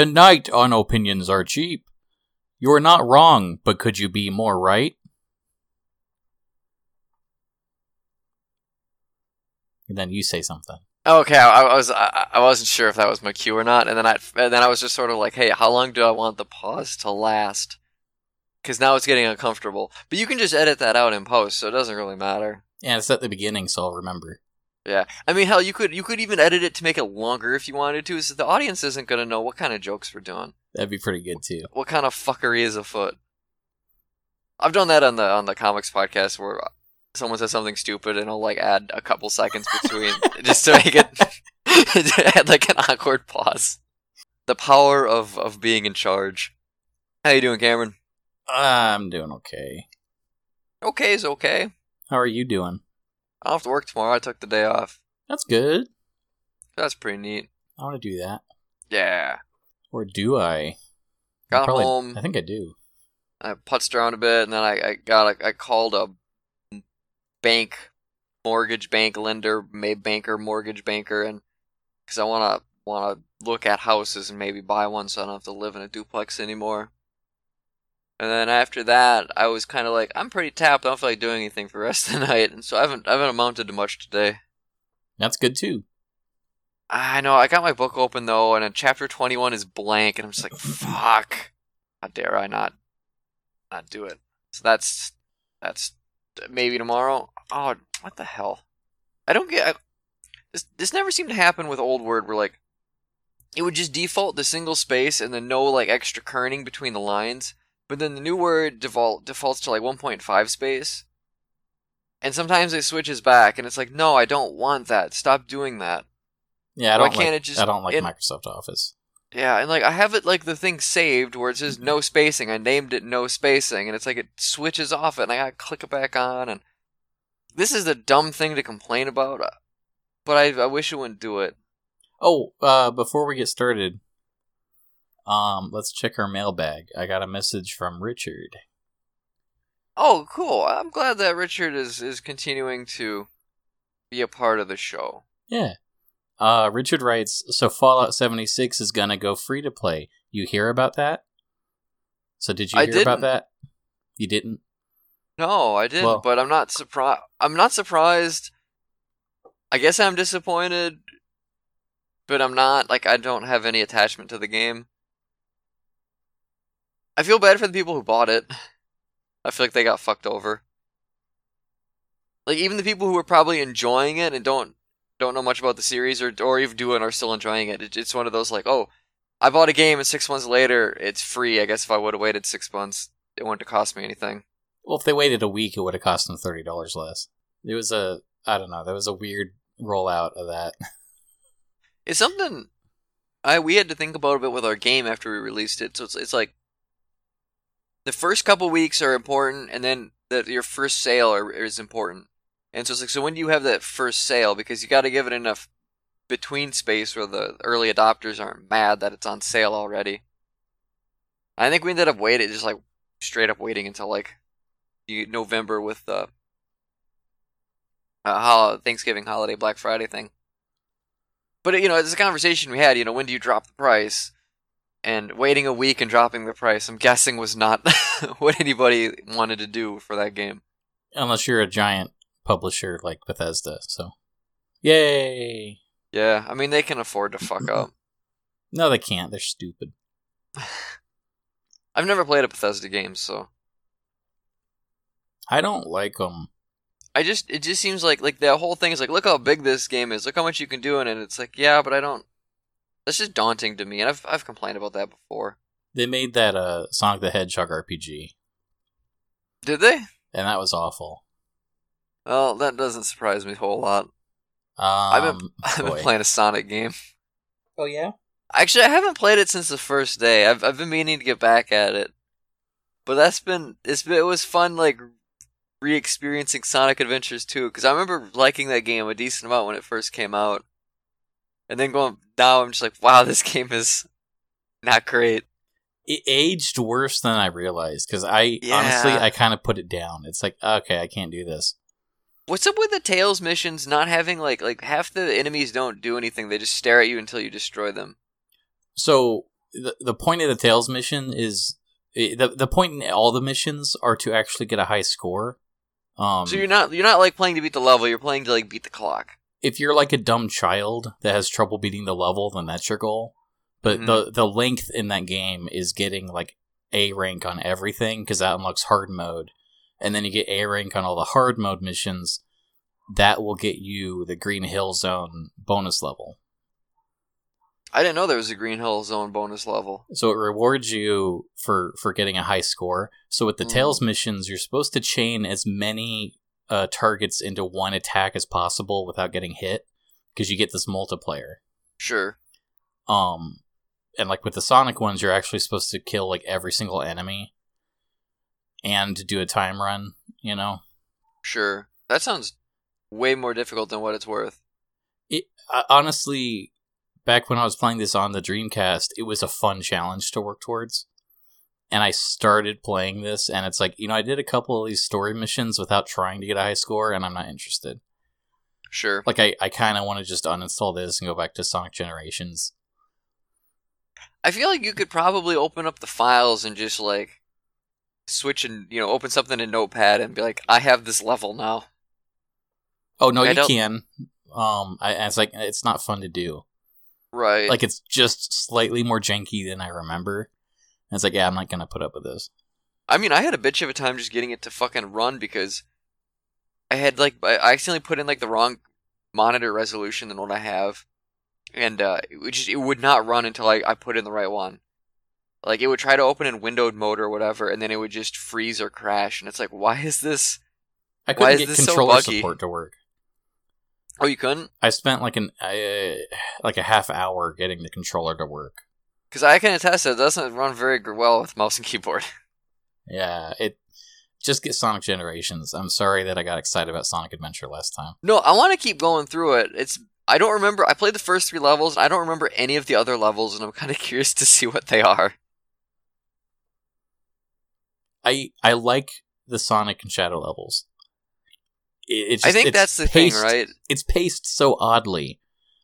Tonight on Opinions Are Cheap. You're not wrong, but could you be more right? And then you say something. Okay, I, I was I, I wasn't sure if that was my cue or not, and then I and then I was just sort of like, hey, how long do I want the pause to last? Because now it's getting uncomfortable. But you can just edit that out in post, so it doesn't really matter. Yeah, it's at the beginning, so I'll remember. Yeah, I mean, hell, you could you could even edit it to make it longer if you wanted to. So the audience isn't gonna know what kind of jokes we're doing, That'd be pretty good too. what kind of fuckery is afoot. I've done that on the on the comics podcast where someone says something stupid and I'll like add a couple seconds between just to make it add like an awkward pause. The power of of being in charge. How you doing, Cameron? I'm doing okay. Okay is okay. How are you doing? I don't have to work tomorrow. I took the day off. That's good. That's pretty neat. I want to do that. Yeah. Or do I? Got Probably- home. I think I do. I putzed around a bit, and then I, I got a, I called a bank, mortgage bank lender, made banker, mortgage banker, and because I want to want to look at houses and maybe buy one, so I don't have to live in a duplex anymore. And then after that, I was kind of like, I'm pretty tapped. I don't feel like doing anything for the rest of the night, and so I haven't I haven't amounted to much today. That's good too. I know I got my book open though, and chapter 21 is blank, and I'm just like, fuck. How dare I not not do it? So that's that's maybe tomorrow. Oh, what the hell? I don't get. I, this this never seemed to happen with old word where like it would just default to single space and then no like extra kerning between the lines. But then the new word default defaults to like 1.5 space. And sometimes it switches back, and it's like, no, I don't want that. Stop doing that. Yeah, I don't can't like. it just- I don't like it- Microsoft Office. Yeah, and like I have it like the thing saved where it says no spacing. I named it no spacing, and it's like it switches off it, and I gotta click it back on. And this is the dumb thing to complain about, uh, but I I wish it wouldn't do it. Oh, uh, before we get started, um, let's check our mailbag. I got a message from Richard. Oh, cool! I'm glad that Richard is is continuing to be a part of the show. Yeah. Uh, Richard writes, so Fallout 76 is gonna go free to play. You hear about that? So did you I hear about didn't. that? You didn't? No, I didn't, Well- but I'm not surprised. I'm not surprised. I guess I'm disappointed, but I'm not. Like, I don't have any attachment to the game. I feel bad for the people who bought it. I feel like they got fucked over. Like, even the people who are probably enjoying it and don't don't know much about the series or or even do it and are still enjoying it. it. It's one of those like, oh, I bought a game and six months later it's free. I guess if I would have waited six months, it wouldn't have cost me anything. Well, if they waited a week, it would have cost them $30 less. It was a, I don't know, there was a weird rollout of that. It's something I we had to think about a bit with our game after we released it. So it's it's like the first couple weeks are important, and then the, your first sale are, is important. And so it's like so when do you have that first sale? Because you got to give it enough between space where the early adopters aren't mad that it's on sale already. I think we ended up waiting, just like straight up waiting until like November with the uh, Thanksgiving holiday Black Friday thing. But you know, it's a conversation we had. You know, when do you drop the price? And waiting a week and dropping the price, I'm guessing was not what anybody wanted to do for that game. Unless you're a giant publisher like Bethesda, so. Yay! Yeah, I mean they can afford to fuck up. No, they can't. They're stupid. I've never played a Bethesda game, so I don't like them. I just it just seems like like the whole thing is like look how big this game is, look how much you can do in it. It's like yeah, but I don't. That's just daunting to me, and I've I've complained about that before. They made that uh, Sonic the Hedgehog RPG, Did they? and that was awful. Well, that doesn't surprise me a whole lot. Um, I've been I've been playing a Sonic game. Oh yeah. Actually, I haven't played it since the first day. I've I've been meaning to get back at it, but that's been it's been, it was fun like re-experiencing Sonic Adventures 2 because I remember liking that game a decent amount when it first came out, and then going now I'm just like, wow, this game is not great. It aged worse than I realized because I Yeah. honestly I kind of put it down. It's like okay, I can't do this. What's up with the Tails missions not having like like half the enemies don't do anything; they just stare at you until you destroy them. So the the point of the Tails mission is eh, the the point in all the missions are to actually get a high score. Um, so you're not you're not like playing to beat the level. You're playing to like beat the clock. If you're like a dumb child that has trouble beating the level, then that's your goal. But Mhm. the the length in that game is getting like A rank on everything because that unlocks hard mode, and then you get A rank on all the hard mode missions. That will get you the Green Hill Zone bonus level. I didn't know there was a Green Hill Zone bonus level. So it rewards you for for getting a high score. So with the Mm. Tails missions, you're supposed to chain as many uh, targets into one attack as possible without getting hit, because you get this multiplier. Sure. Um, and like with the Sonic ones, you're actually supposed to kill like every single enemy, and do a time run. You know, Sure. That sounds way more difficult than what it's worth. I, honestly, back when I was playing this on the Dreamcast, it was a fun challenge to work towards. And I started playing this, and it's like, you know, I did a couple of these story missions without trying to get a high score, and I'm not interested. Sure. Like, I, I kind of want to just uninstall this and go back to Sonic Generations. I feel like you could probably open up the files and just like switch and you know open something in Notepad and be like, I have this level now. Oh, no, I you don't- can. Um, I, it's like, it's not fun to do. Right. Like, it's just slightly more janky than I remember. And it's like, yeah, I'm not going to put up with this. I mean, I had a bitch of a time just getting it to fucking run because I had like I accidentally put in like the wrong monitor resolution than what I have, and uh, it just it would not run until I, I put in the right one. Like it would try to open in windowed mode or whatever, and then it would just freeze or crash, and it's like, why is this? I couldn't get so controller buggy? support to work. Oh, you couldn't? I spent like an uh, like a half hour getting the controller to work. Because I can attest that it doesn't run very well with mouse and keyboard. Yeah, it just get Sonic Generations. I'm sorry that I got excited about Sonic Adventure last time. No, I want to keep going through it. It's I don't remember. I played the first three levels. And I don't remember any of the other levels, and I'm kind of curious to see what they are. I I like the Sonic and Shadow levels. It, it's I think that's the paced, thing, right? It's paced so oddly.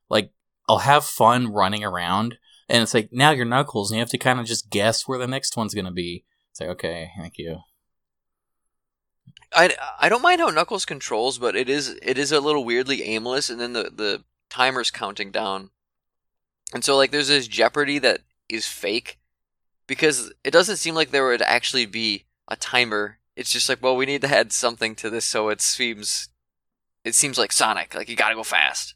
Like I'll have fun running around, and it's like now you're Knuckles, and you have to kind of just guess where the next one's gonna be. It's like okay, thank you. I, I don't mind how Knuckles controls, but it is it is a little weirdly aimless, and then the the timer's counting down, and so like there's this Jeopardy that is fake because it doesn't seem like there would actually be a timer. It's just like well, we need to add something to this, so it seems it seems like Sonic, like you gotta go fast.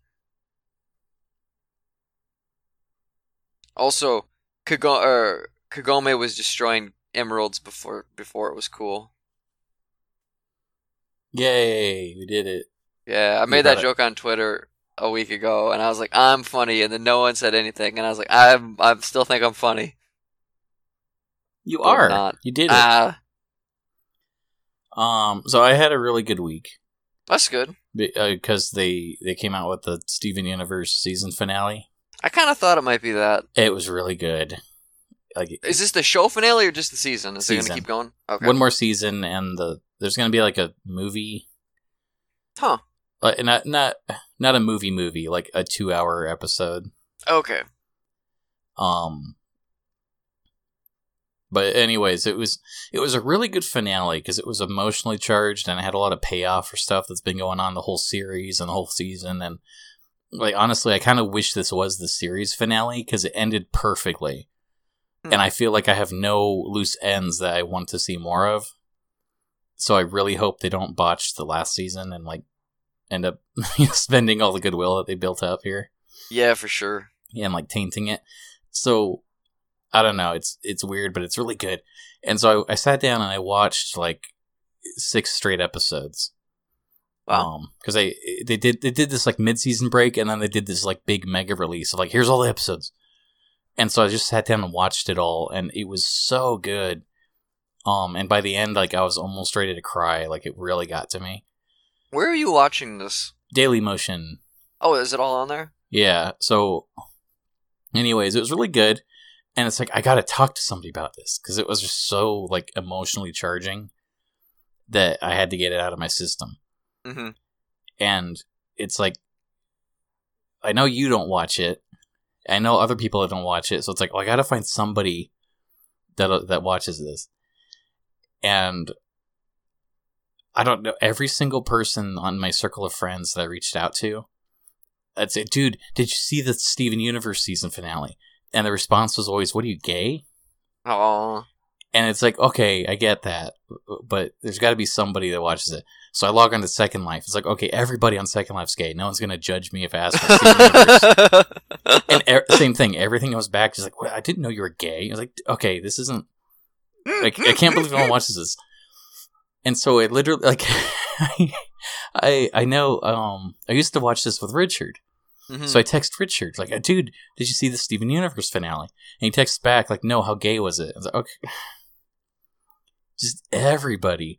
Also, Kago- er, Kagome was destroying emeralds before before it was cool. Yay, we did it. Yeah, I made that it. joke on Twitter a week ago, and I was like, "I'm funny," and then no one said anything, and I was like, "I'm, I still think I'm funny." You But are. not. You did it. Ah, Um, so I had a really good week that's good. because they they came out with the Steven Universe season finale. I kind of thought it might be that. It was really good. Like Is this the show finale or just the season? Is it Season. gonna keep going? Okay. one more season, and the there's gonna be like a movie, Huh. like not not not a movie movie, like a two hour episode. Okay. Um, but anyways, it was it was a really good finale because it was emotionally charged and it had a lot of payoff for stuff that's been going on the whole series and the whole season. And like honestly, I kind of wish this was the series finale because it ended perfectly, Hmm. and I feel like I have no loose ends that I want to see more of. So I really hope they don't botch the last season and like end up spending all the goodwill that they built up here Yeah, for sure. Yeah, and like tainting it. So I don't know. It's it's weird, but it's really good. And so I, I sat down and I watched like six straight episodes. Wow. Um, because they they did they did this like mid season break and then they did this like big mega release of like here's all the episodes. And so I just sat down and watched it all, and it was so good. Um, and by the end, like I was almost ready to cry. Like it really got to me. Where are you watching this? Daily Motion Oh, is it all on there? Yeah. So, anyways, it was really good, and it's like I got to talk to somebody about this because it was just so like emotionally charging that I had to get it out of my system. Mm-hmm. And it's like I know you don't watch it, I know other people that don't watch it, so it's like, oh, I gotta find somebody that that watches this. And I don't know every single person on my circle of friends that I reached out to. I'd say, dude, did you see the Steven Universe season finale? And the response was always, "What are you gay?" Oh, And it's like, okay, I get that, but there's got to be somebody that watches it. So I log on to Second Life. It's like, okay, everybody on Second Life's gay. No one's gonna judge me if I ask. for and er- same thing. Everything goes back. She's like, well, I didn't know you were gay. I was like, okay, this isn't. Like, I can't believe no one watches this. And so I literally like, I I know. Um, I used to watch this with Richard. Mhm. So I text Richard like, dude, did you see the Steven Universe finale? And he texts back like, no, how gay was it? I was like, okay, just everybody.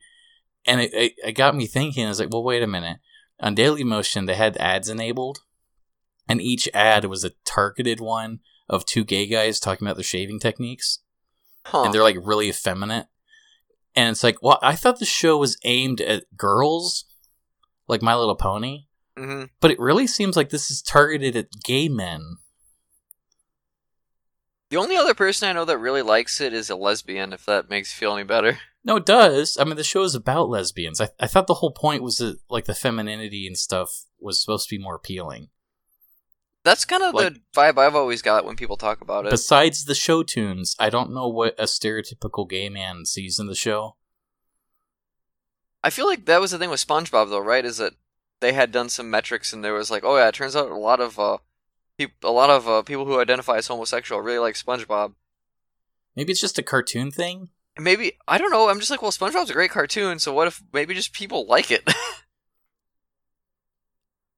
And it, it, it got me thinking. I was like, well, wait a minute. On Daily Motion, they had ads enabled, and each ad was a targeted one of two gay guys talking about their shaving techniques, Huh. and they're like really effeminate. And it's like, well, I thought the show was aimed at girls, like My Little Pony, hmm but it really seems like this is targeted at gay men. The only other person I know that really likes it is a lesbian. If that makes you feel any better. No, it does. I mean, the show is about lesbians. I, I thought the whole point was that, like, the femininity and stuff was supposed to be more appealing. That's kind of Like- the vibe I've always got when people talk about it. Besides the show tunes, I don't know what a stereotypical gay man sees in the show. I feel like that was the thing with SpongeBob, though, right? Is that they had done some metrics, and there was like, oh yeah, it turns out a lot of uh, peop- a lot of uh, people who identify as homosexual really like SpongeBob. Maybe it's just a cartoon thing. Maybe I don't know. I'm just like, well, SpongeBob's a great cartoon, so what if maybe just people like it?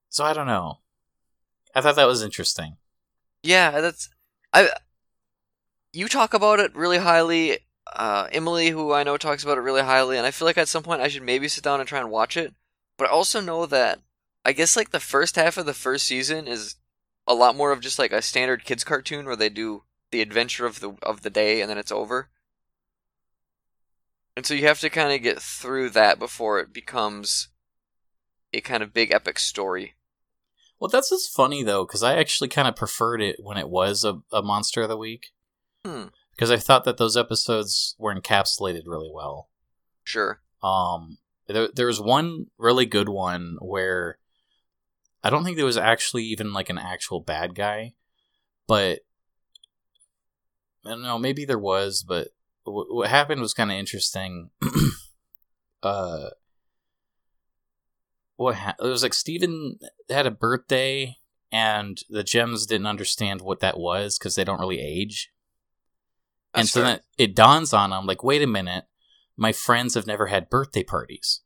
So I don't know. I thought that was interesting. yeah, that's I. You talk about it really highly. Uh, Emily, who I know, talks about it really highly, and I feel like at some point I should maybe sit down and try and watch it. But I also know that I guess like the first half of the first season is a lot more of just like a standard kids cartoon where they do the adventure of the of the day and then it's over. And so you have to kind of get through that before it becomes a kind of big epic story. Well, that's just funny though, because I actually kind of preferred it when it was a, a monster of the week. Hmm. Because I thought that those episodes were encapsulated really well. Sure. Um, there, there was one really good one where I don't think there was actually even like an actual bad guy, but I don't know. Maybe there was, but w- what happened was kind of interesting. uh, what ha- it was like Steven had a birthday, and the gems didn't understand what that was because they don't really age. and so fair. then it dawns on him, like, wait a minute, my friends have never had birthday parties.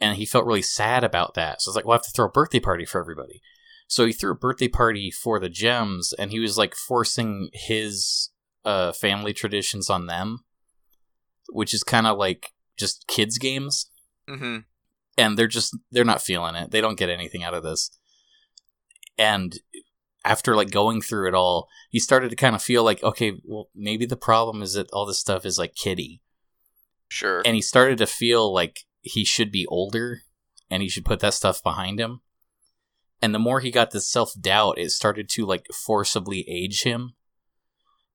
And he felt really sad about that. So it's like, well, I have to throw a birthday party for everybody. So he threw a birthday party for the gems, and he was like forcing his uh, family traditions on them, which is kind of like just kids' games Mm-hmm. and they're just they're not feeling it. They don't get anything out of this. And after like going through it all, he started to kind of feel like, okay, well, maybe the problem is that all this stuff is like kiddie. Sure. And he started to feel like he should be older and he should put that stuff behind him. And the more he got this self doubt, it started to like forcibly age him.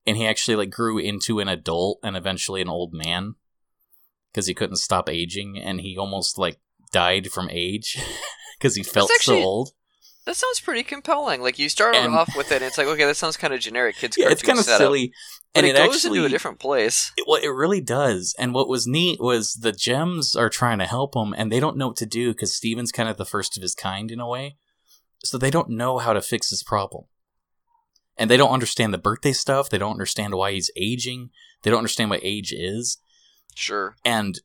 And he actually like grew into an adult and eventually an old man because he couldn't stop aging and he almost like died from age because he felt actually- so old. That sounds pretty compelling. Like you started And- off with it, and it's like, okay, that sounds kind of generic kids Yeah, it's kind of silly. And it, it, goes actually into a different place. It, well, it really does. And what was neat was the gems are trying to help him, and they don't know what to do because Steven's kind of the first of his kind in a way. So they don't know how to fix this problem. And they don't understand the birthday stuff. They don't understand why he's aging. They don't understand what age is. Sure. And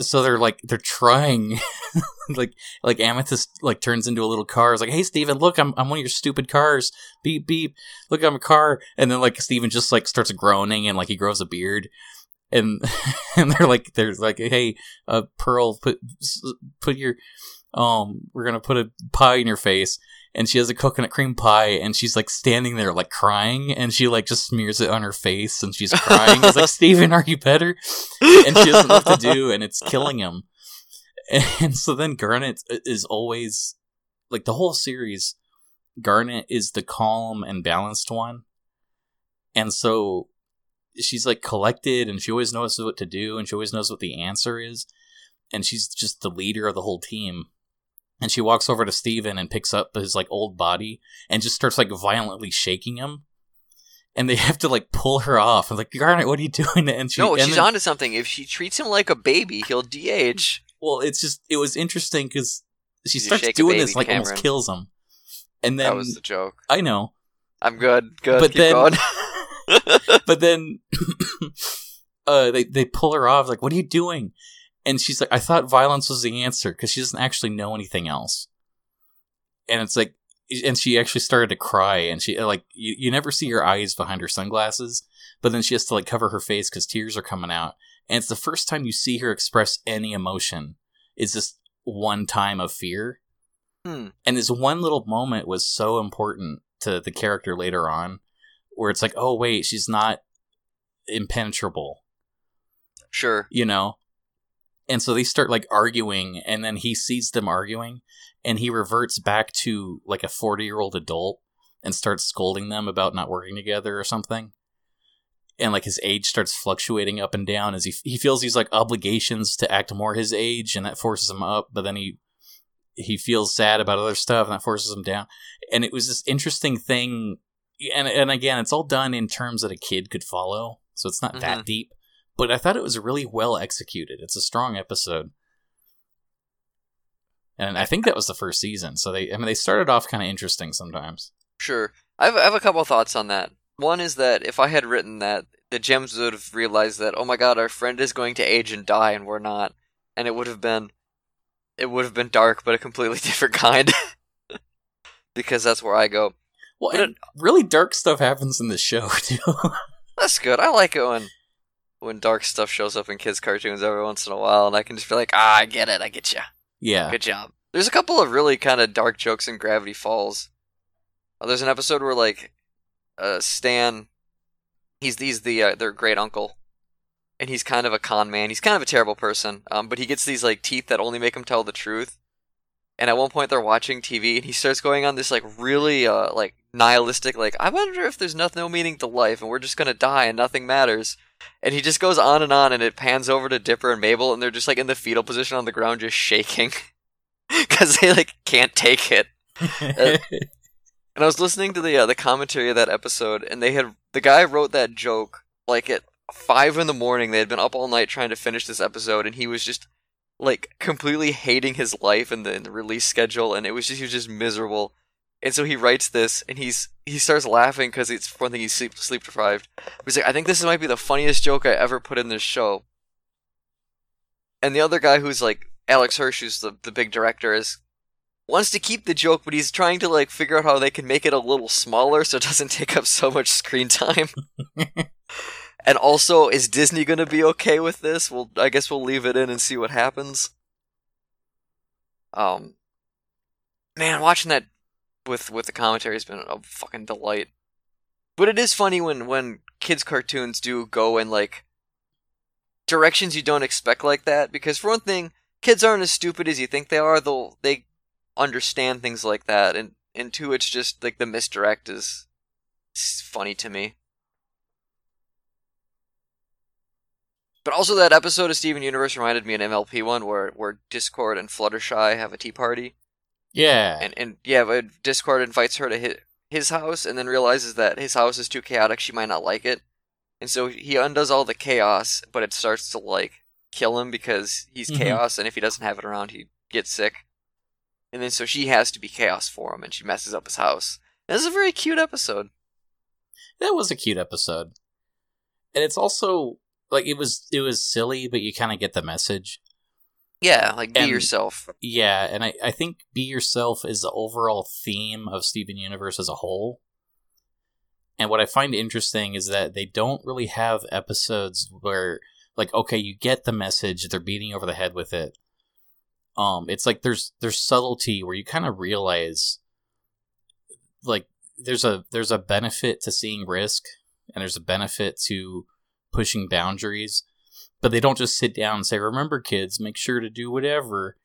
so they're like they're trying like like amethyst like turns into a little car it's like hey steven look i'm, I'm one of your stupid cars beep beep look i'm a car and then like steven just like starts groaning and like he grows a beard and and they're like they're like hey uh pearl put put your um we're gonna put a pie in your face and she has a coconut cream pie and she's like standing there like crying and she like just smears it on her face and she's crying it's like steven are you better and she doesn't know what to do, and it's killing him. And so then Garnet is always like the whole series. Garnet is the calm and balanced one. And so she's like collected and she always knows what to do and she always knows what the answer is. And she's just the leader of the whole team. And she walks over to Steven and picks up his like old body and just starts like violently shaking him. And they have to like pull her off. and like, Garnet, what are you doing? And she no, and she's then- onto something. If she treats him like a baby, he'll de-age. Well, it's just it was interesting because she You starts doing this like Cameron. almost kills him. And then that was the joke. I know, I'm good. Good. But Keep then- going. but then uh they they pull her off like what are you doing and she's like i thought violence was the answer because she doesn't actually know anything else. And it's like and she actually started to cry and she like you, you never see her eyes behind her sunglasses but then she has to like cover her face because tears are coming out. And it's the first time you see her express any emotion. Is this one time of fear. Hmm. and this one little moment was so important to the character later on where it's like oh wait she's not impenetrable. Sure. you know and so they start like arguing and then he sees them arguing and he reverts back to like a 40 year old adult and starts scolding them about not working together or something. And like his age starts fluctuating up and down as he, he feels these like obligations to act more his age and that forces him up but then he he feels sad about other stuff and that forces him down. And it was this interesting thing and and again it's all done in terms that a kid could follow so it's not that Mhm. deep but I thought it was really well executed. It's a strong episode. And I think that was the first season. So they I mean they started off kind of interesting sometimes. Sure. I have, I have a couple thoughts on that. One is that if I had written that, the gems would have realized that, oh my god, our friend is going to age and die, and we're not. And it would have been, it would have been dark, but a completely different kind. because that's where I go. Well, and really dark stuff happens in the show too. That's good. I like it when, when dark stuff shows up in kids' cartoons every once in a while, and I can just be like, ah, I get it, I get you. yeah. Good job. There's a couple of really kind of dark jokes in Gravity Falls. Uh, there's an episode where like uh, Stan, he's he's the uh, their great uncle, and he's kind of a con man. He's kind of a terrible person. Um, but he gets these like teeth that only make him tell the truth. And at one point they're watching TV, and he starts going on this like really uh like nihilistic like I wonder if there's nothing no meaning to life, and we're just gonna die and nothing matters. And he just goes on and on, and it pans over to Dipper and Mabel, and they're just like in the fetal position on the ground, just shaking, because they like can't take it. And I was listening to the uh, the commentary of that episode, and they had the guy wrote that joke like at five in the morning. They had been up all night trying to finish this episode, and he was just like completely hating his life and the, and the release schedule, and it was just he was just miserable. And so he writes this, and he's he starts laughing because it's one thing he's sleep sleep deprived. He's like, I think this might be the funniest joke I ever put in this show. And the other guy who's like Alex Hirsch, who's the the big director, is wants to keep the joke, but he's trying to like figure out how they can make it a little smaller so it doesn't take up so much screen time. and also, is Disney gonna be okay with this? Well, I guess we'll leave it in and see what happens. Um, man, watching that with with the commentary has been a fucking delight. But it is funny when when kids cartoons do go in like directions you don't expect like that because for one thing, kids aren't as stupid as you think they are. They'll they understand things like that, and and two, it's just like the misdirect is funny to me. But also that episode of Steven Universe reminded me an MLP one where where Discord and Fluttershy have a tea party, yeah. and and yeah, but Discord invites her to his his house, and then realizes that his house is too chaotic. She might not like it, and so he undoes all the chaos, but it starts to like kill him because he's Mhm. chaos, and if he doesn't have it around, he gets sick. And then so she has to be chaos for him, and she messes up his house. And this is a very cute episode. that was a cute episode. And it's also like it was it was silly, but you kind of get the message. Yeah, like be And- yourself. Yeah, and I, I think be yourself is the overall theme of Steven Universe as a whole. And what I find interesting is that they don't really have episodes where like okay, you get the message, they're beating you over the head with it. Um it's like there's there's subtlety where you kind of realize like there's a there's a benefit to seeing risk and there's a benefit to pushing boundaries but they don't just sit down and say remember kids make sure to do whatever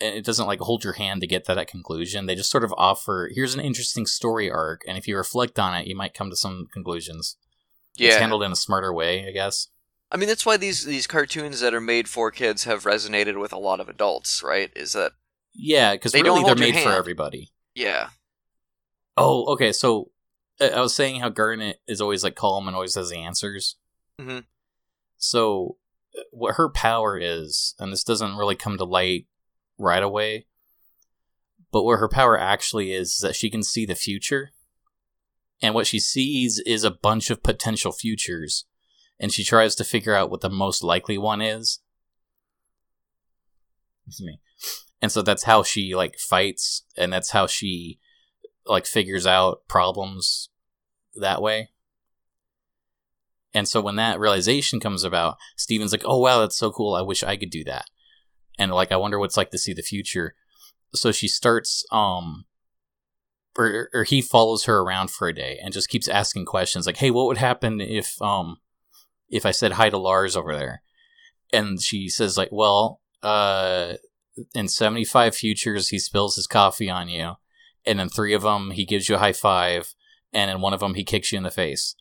and it doesn't like hold your hand to get to that conclusion. They just sort of offer here's an interesting story arc, and if you reflect on it, you might come to some conclusions. It's Yeah, handled in a smarter way, I guess. I mean that's why these these cartoons that are made for kids have resonated with a lot of adults, right? Is that Yeah, because They really don't they're made for everybody. yeah, Oh, okay. So I was saying how Garnet is always like calm and always has the answers. Mhm. So uh, what her power is, and this doesn't really come to light right away, but what her power actually is, is that she can see the future. And what she sees is a bunch of potential futures, and she tries to figure out what the most likely one is. Excuse me. And so that's how she like fights, and that's how she like figures out problems that way. And so when that realization comes about, Steven's like, "Oh wow, that's so cool. I wish I could do that." And like, I wonder what it's like to see the future. So she starts, um, or or he follows her around for a day and just keeps asking questions like, "Hey, what would happen if um if I said hi to Lars over there?" And she says like, "Well, uh, in seventy five futures, he spills his coffee on you." and in three of them he gives you a high five, and in one of them he kicks you in the face.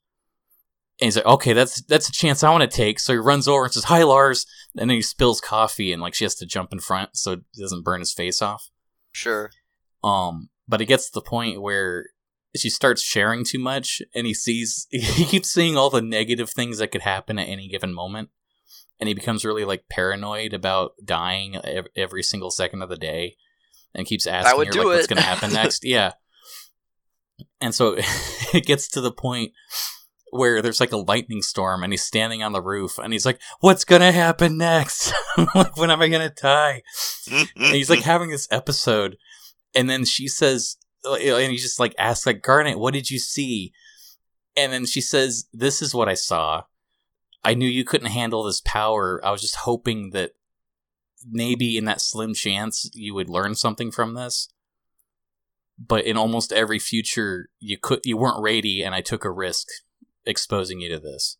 And he's like, "Okay, that's that's a chance I want to take." So he runs over and says, "Hi, Lars," and then he spills coffee, and like she has to jump in front so it doesn't burn his face off. sure. Um, but it gets to the point where she starts sharing too much, and he sees he keeps seeing all the negative things that could happen at any given moment, and he becomes really like paranoid about dying every single second of the day, and keeps asking would her do like, what's going to happen next. yeah, and so it gets to the point where there's like a lightning storm, and he's standing on the roof, and he's like, "What's to happen next? like, when am I to die?" and he's like having this episode and then she says uh, and he just like asks like garnet what did you see? And then she says this is what i saw. I knew you couldn't handle this power. I was just hoping that maybe in that slim chance you would learn something from this. But in almost every future you could you weren't ready and i took a risk exposing you to this.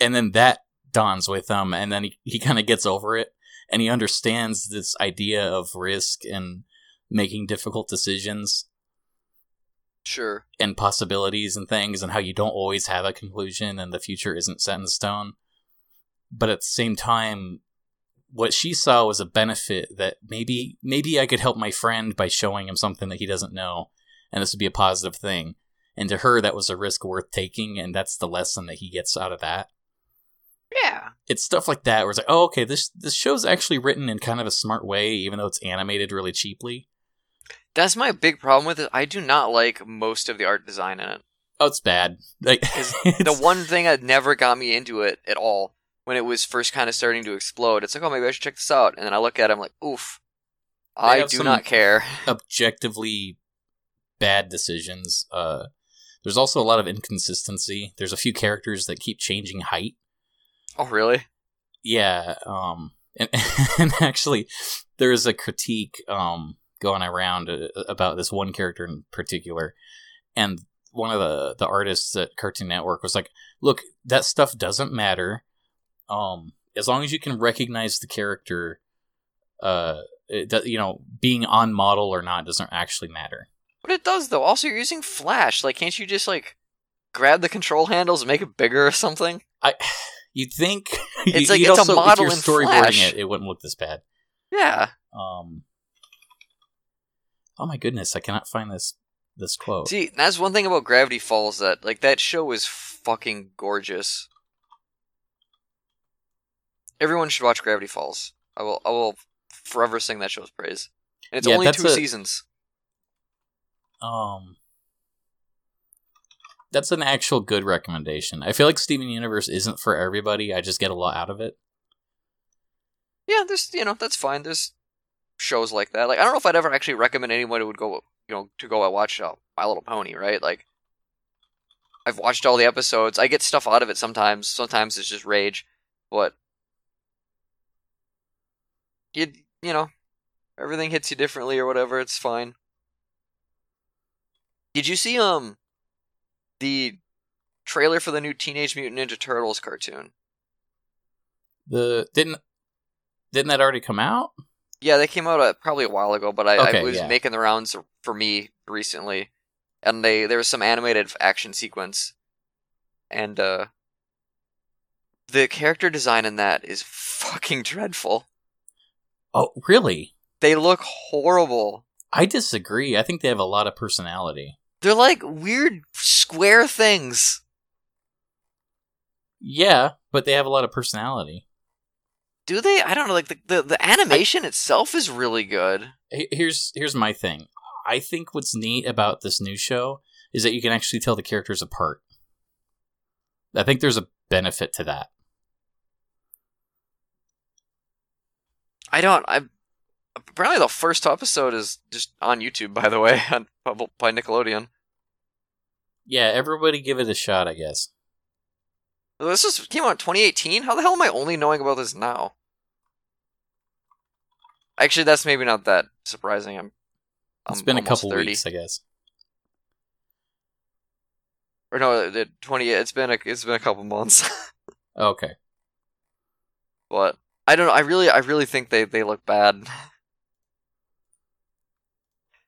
And then that dawns with him and then he, he kind of gets over it and he understands this idea of risk and making difficult decisions Sure. and possibilities and things and how you don't always have a conclusion and the future isn't set in stone. But at the same time what she saw was a benefit that maybe maybe I could help my friend by showing him something that he doesn't know and this would be a positive thing and to her that was a risk worth taking and that's the lesson that he gets out of that Yeah. it's stuff like that where it's like, oh, okay, this this show's actually written in kind of a smart way, even though it's animated really cheaply. That's my big problem with it. I do not like most of the art design in it. Oh, it's bad. Like The one thing that never got me into it at all when it was first kind of starting to explode, it's like, oh, maybe I should check this out. And then I look at it, I'm like, oof. I do not care. objectively bad decisions. Uh, there's also a lot of inconsistency. There's a few characters that keep changing height. Oh, really? Yeah, um, and, and actually, there is a critique um, going around uh, about this one character in particular, and one of the the artists at Cartoon Network was like, "Look, that stuff doesn't matter. Um, as long as you can recognize the character, uh, it, you know, being on model or not doesn't actually matter." But it does, though. Also, you're using Flash. Like, can't you just, like, grab the control handles and make it bigger or something? I, you'd think It's you- like it's a also, model if you're storyboarding Flash. it, it wouldn't look this bad. Yeah. Um. Oh my goodness, I cannot find this this quote. See, that's one thing about Gravity Falls that, like, that show is fucking gorgeous. Everyone should watch Gravity Falls. I will, I will forever sing that show's praise. And it's Yeah, only two a- seasons. Um. That's an actual good recommendation. I feel like Steven Universe isn't for everybody. I just get a lot out of it. Yeah, there's, you know, that's fine. There's shows like that. Like, I don't know if I'd ever actually recommend anyone who would go, you know, to go and watch uh, My Little Pony, right? Like, I've watched all the episodes. I get stuff out of it sometimes. Sometimes it's just rage, but you, you know, everything hits you differently or whatever. It's fine. Did you see um the trailer for the new Teenage Mutant Ninja Turtles cartoon? The didn't didn't that already come out? Yeah, they came out uh, probably a while ago, but I, Okay, I was yeah. making the rounds for me recently, and they there was some animated action sequence, and uh, the character design in that is fucking dreadful. Oh, really? They look horrible. I disagree. I think they have a lot of personality. They're like weird square things. Yeah, but they have a lot of personality. Do they? I don't know. Like the the, the animation itself is really good. Here's here's my thing. I think what's neat about this new show is that you can actually tell the characters apart. I think there's a benefit to that. I don't. I apparently the first episode is just on YouTube. By the way, on by Nickelodeon. Yeah, everybody give it a shot, I guess. This is came out in 2018. How the hell am I only knowing about this now? Actually, that's maybe not that surprising. I'm. It's I'm been a couple 30. weeks, I guess. Or no, the 20. It's been a. It's been a couple months. Okay. but I don't know. I really, I really think they they look bad.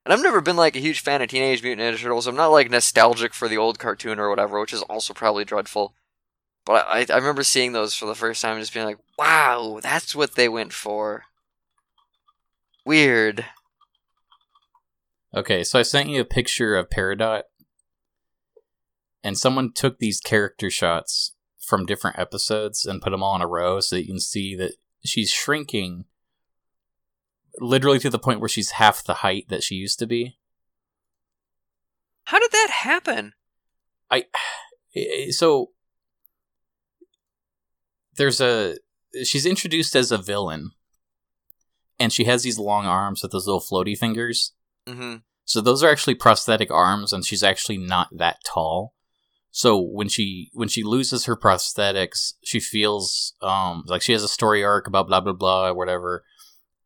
And I've never been like a huge fan of Teenage Mutant Ninja Turtles. I'm not like nostalgic for the old cartoon or whatever, which is also probably dreadful. But I, I remember seeing those for the first time and just being like, wow, that's what they went for. Weird. Okay, so I sent you a picture of Peridot, and someone took these character shots from different episodes and put them all in a row so that you can see that she's shrinking literally to the point where she's half the height that she used to be. How did that happen? I so there's a she's introduced as a villain and she has these long arms with those little floaty fingers hmm so those are actually prosthetic arms and she's actually not that tall so when she when she loses her prosthetics she feels um like she has a story arc about blah blah blah or whatever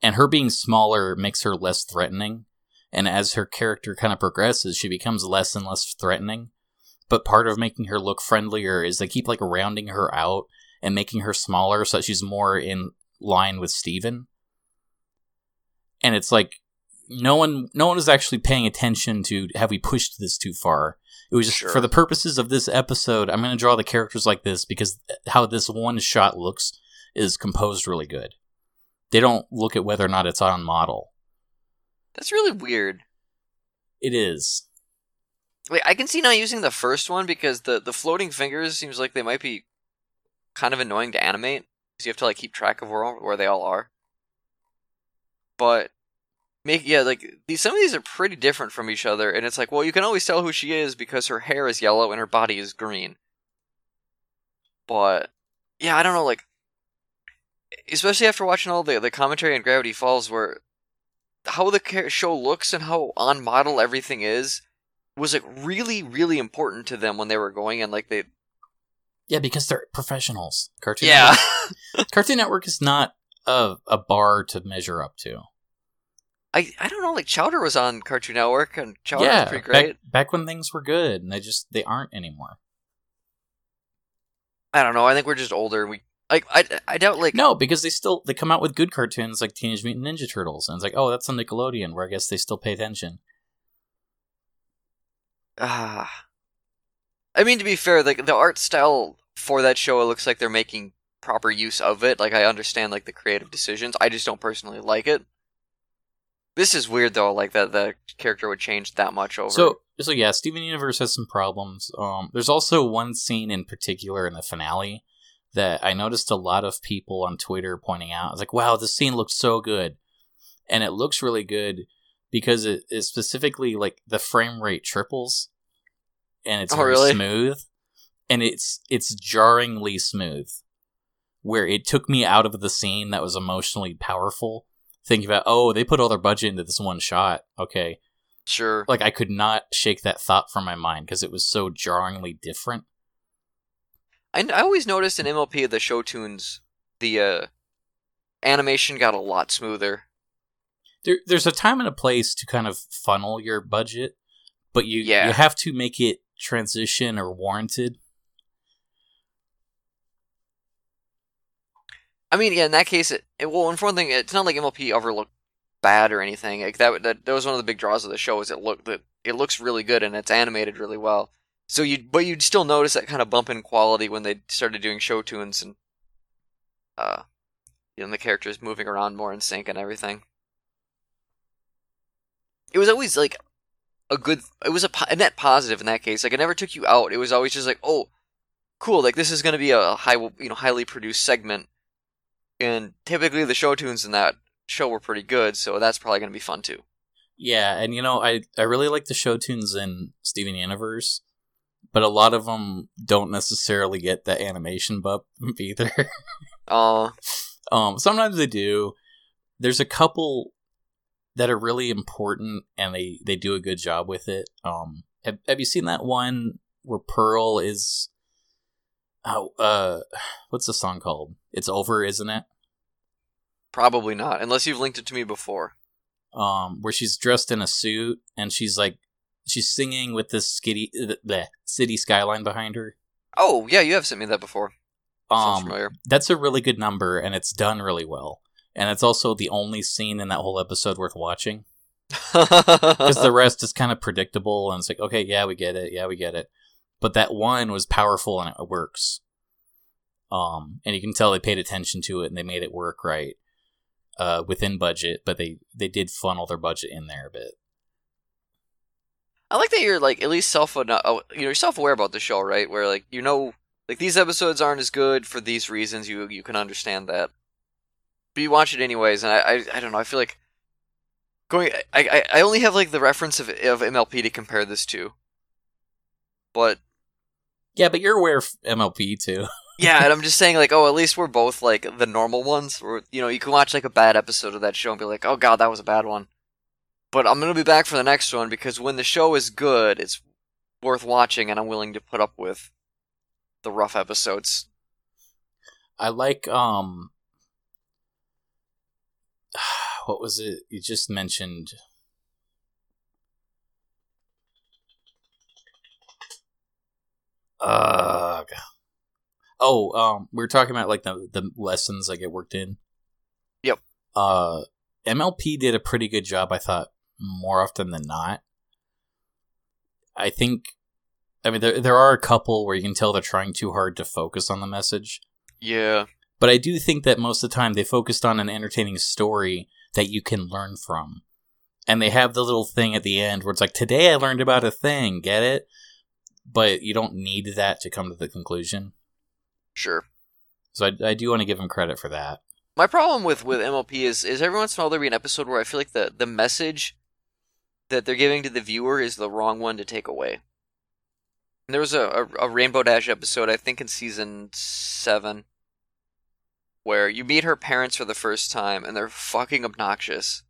and her being smaller makes her less threatening and as her character kind of progresses she becomes less and less threatening but part of making her look friendlier is they keep like rounding her out and making her smaller so that she's more in line with Steven. And it's like no one no one is actually paying attention to have we pushed this too far. It was just Sure. for the purposes of this episode, I'm gonna draw the characters like this because how this one shot looks is composed really good. They don't look at whether or not it's on model. That's really weird. It is. Like I can see not using the first one because the the floating fingers seems like they might be kind of annoying to animate because you have to like keep track of where where they all are. But make yeah like these some of these are pretty different from each other, and it's like well you can always tell who she is because her hair is yellow and her body is green. But yeah, I don't know like especially after watching all the the commentary on Gravity Falls where how the show looks and how on model everything is was like really really important to them when they were going and like they Yeah, because they're professionals. Cartoon yeah Network, Cartoon Network is not a, a bar to measure up to. I I don't know like Chowder was on Cartoon Network and Chowder yeah, was pretty great Back, back when things were good, and they just they aren't anymore. I don't know I think we're just older we like I I doubt like No, because they still they come out with good cartoons like Teenage Mutant Ninja Turtles, and it's like, oh, that's on Nickelodeon, where I guess they still pay attention. ah I mean to be fair like the art style for that show it looks like they're making proper use of it like I understand like the creative decisions I just don't personally like it this is weird though like that the character would change that much over So, so yeah, Steven Universe has some problems. Um, there's also one scene in particular in the finale that I noticed a lot of people on Twitter pointing out. It's like, wow, this scene looks so good, and it looks really good because it is specifically like the frame rate triples, and it's Oh, very really? smooth, and it's it's jarringly smooth, where it took me out of the scene that was emotionally powerful. Thinking about, oh, they put all their budget into this one shot. Okay, sure like I could not shake that thought from my mind because it was so jarringly different. I, I always noticed in MLP the show tunes, the uh, animation got a lot smoother. There, there's a time and a place to kind of funnel your budget, but you Yeah. you have to make it transition or warranted. I mean, yeah, in that case, it, it well, and for one thing, it's not like MLP ever looked bad or anything. Like that, that, that was one of the big draws of the show. Is it look that it looks really good and it's animated really well. So you, but you'd still notice that kind of bump in quality when they started doing show tunes and, uh, know, the characters moving around more in sync and everything. It was always like a good. It was a, a net positive in that case. Like it never took you out. It was always just like, oh, cool. Like this is going to be a high, you know, highly produced segment. And typically the show tunes in that show were pretty good, so that's probably going to be fun too. Yeah, and you know, I I really like the show tunes in Steven Universe, but a lot of them don't necessarily get the animation bump either. Uh, um, sometimes they do. There's a couple that are really important, and they they do a good job with it. Um, have Have you seen that one where Pearl is? Oh, uh, what's the song called? It's over, isn't it? probably not, unless you've linked it to me before. um, where she's dressed in a suit and she's like she's singing with this skitty the, city skyline behind her. Oh yeah, you have sent me that before. Sounds Um, familiar. that's a really good number and it's done really well. And it's also the only scene in that whole episode worth watching because the rest is kind of predictable and it's like okay, yeah, we get it, yeah, we get it. But that one was powerful and it works. Um, and you can tell they paid attention to it and they made it work right. Uh, within budget, but they they did funnel their budget in there a bit. I like that you're like at least self uh, oh, you know you're self aware about the show, right? Where like you know like these episodes aren't as good for these reasons. You you can understand that, but you watch it anyways. And I I, I don't know. I feel like going. I, I I only have like the reference of of MLP to compare this to, but Yeah, but you're aware of MLP too. yeah, and I'm just saying like oh at least we're both like the normal ones. Where you know you can watch like a bad episode of that show and be like oh god that was a bad one, but I'm gonna be back for the next one because when the show is good, it's worth watching, and I'm willing to put up with the rough episodes. I like um what was it you just mentioned uh oh um we were talking about like the the lessons I get worked in Yep. uh mlp did a pretty good job i thought more often than not i think i mean there, there are a couple where you can tell they're trying too hard to focus on the message Yeah, but I do think that most of the time they focused on an entertaining story that you can learn from. And they have the little thing at the end where it's like, today I learned about a thing, get it? But you don't need that to come to the conclusion. sure. So I, I do want to give them credit for that. My problem with with MLP is is every once in a while there'll be an episode where I feel like the the message that they're giving to the viewer is the wrong one to take away. There was a, a, a Rainbow Dash episode, I think in season seven, where you meet her parents for the first time and they're fucking obnoxious.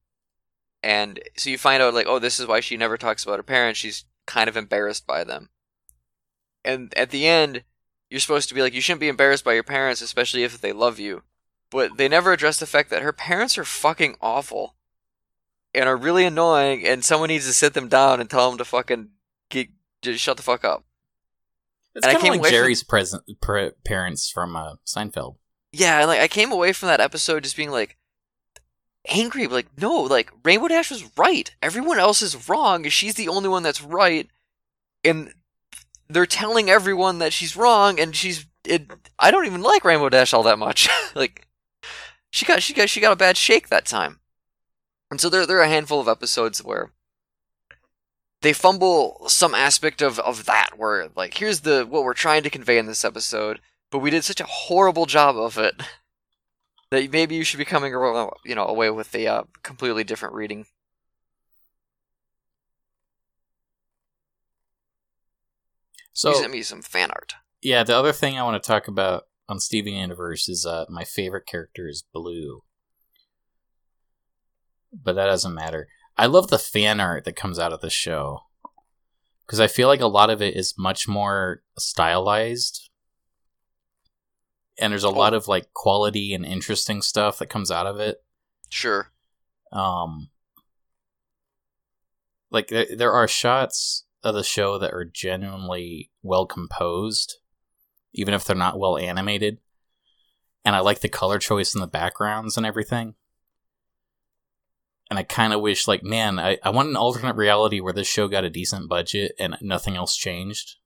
And so you find out like, oh, this is why she never talks about her parents. She's kind of embarrassed by them. And at the end, you're supposed to be like, you shouldn't be embarrassed by your parents, especially if they love you. But they never address the fact that her parents are fucking awful and are really annoying, and someone needs to sit them down and tell them to fucking get just shut the fuck up. It's And I came like away from- Jerry's present pre- parents from uh, Seinfeld. Yeah, and like I came away from that episode just being like angry, like no, like Rainbow Dash was right. Everyone else is wrong. She's the only one that's right, and they're telling everyone that she's wrong, and she's. It, I don't even like Rainbow Dash all that much. like she got she got she got a bad shake that time, and so there there are a handful of episodes where they fumble some aspect of of that where like here's the what we're trying to convey in this episode but we did such a horrible job of it that maybe you should be coming you know away with a uh, completely different reading So you sent me some fan art yeah, the other thing I want to talk about on Steven Universe is uh, my favorite character is Blue. But that doesn't matter. I love the fan art that comes out of the show. Because I feel like a lot of it is much more stylized. And there's a lot of like quality and interesting stuff that comes out of it. sure Um like there, there are shots of the show that are genuinely well composed even if they're not well animated and I like the color choice in the backgrounds and everything. And I kind of wish, like, man, I, I want an alternate reality where this show got a decent budget and nothing else changed.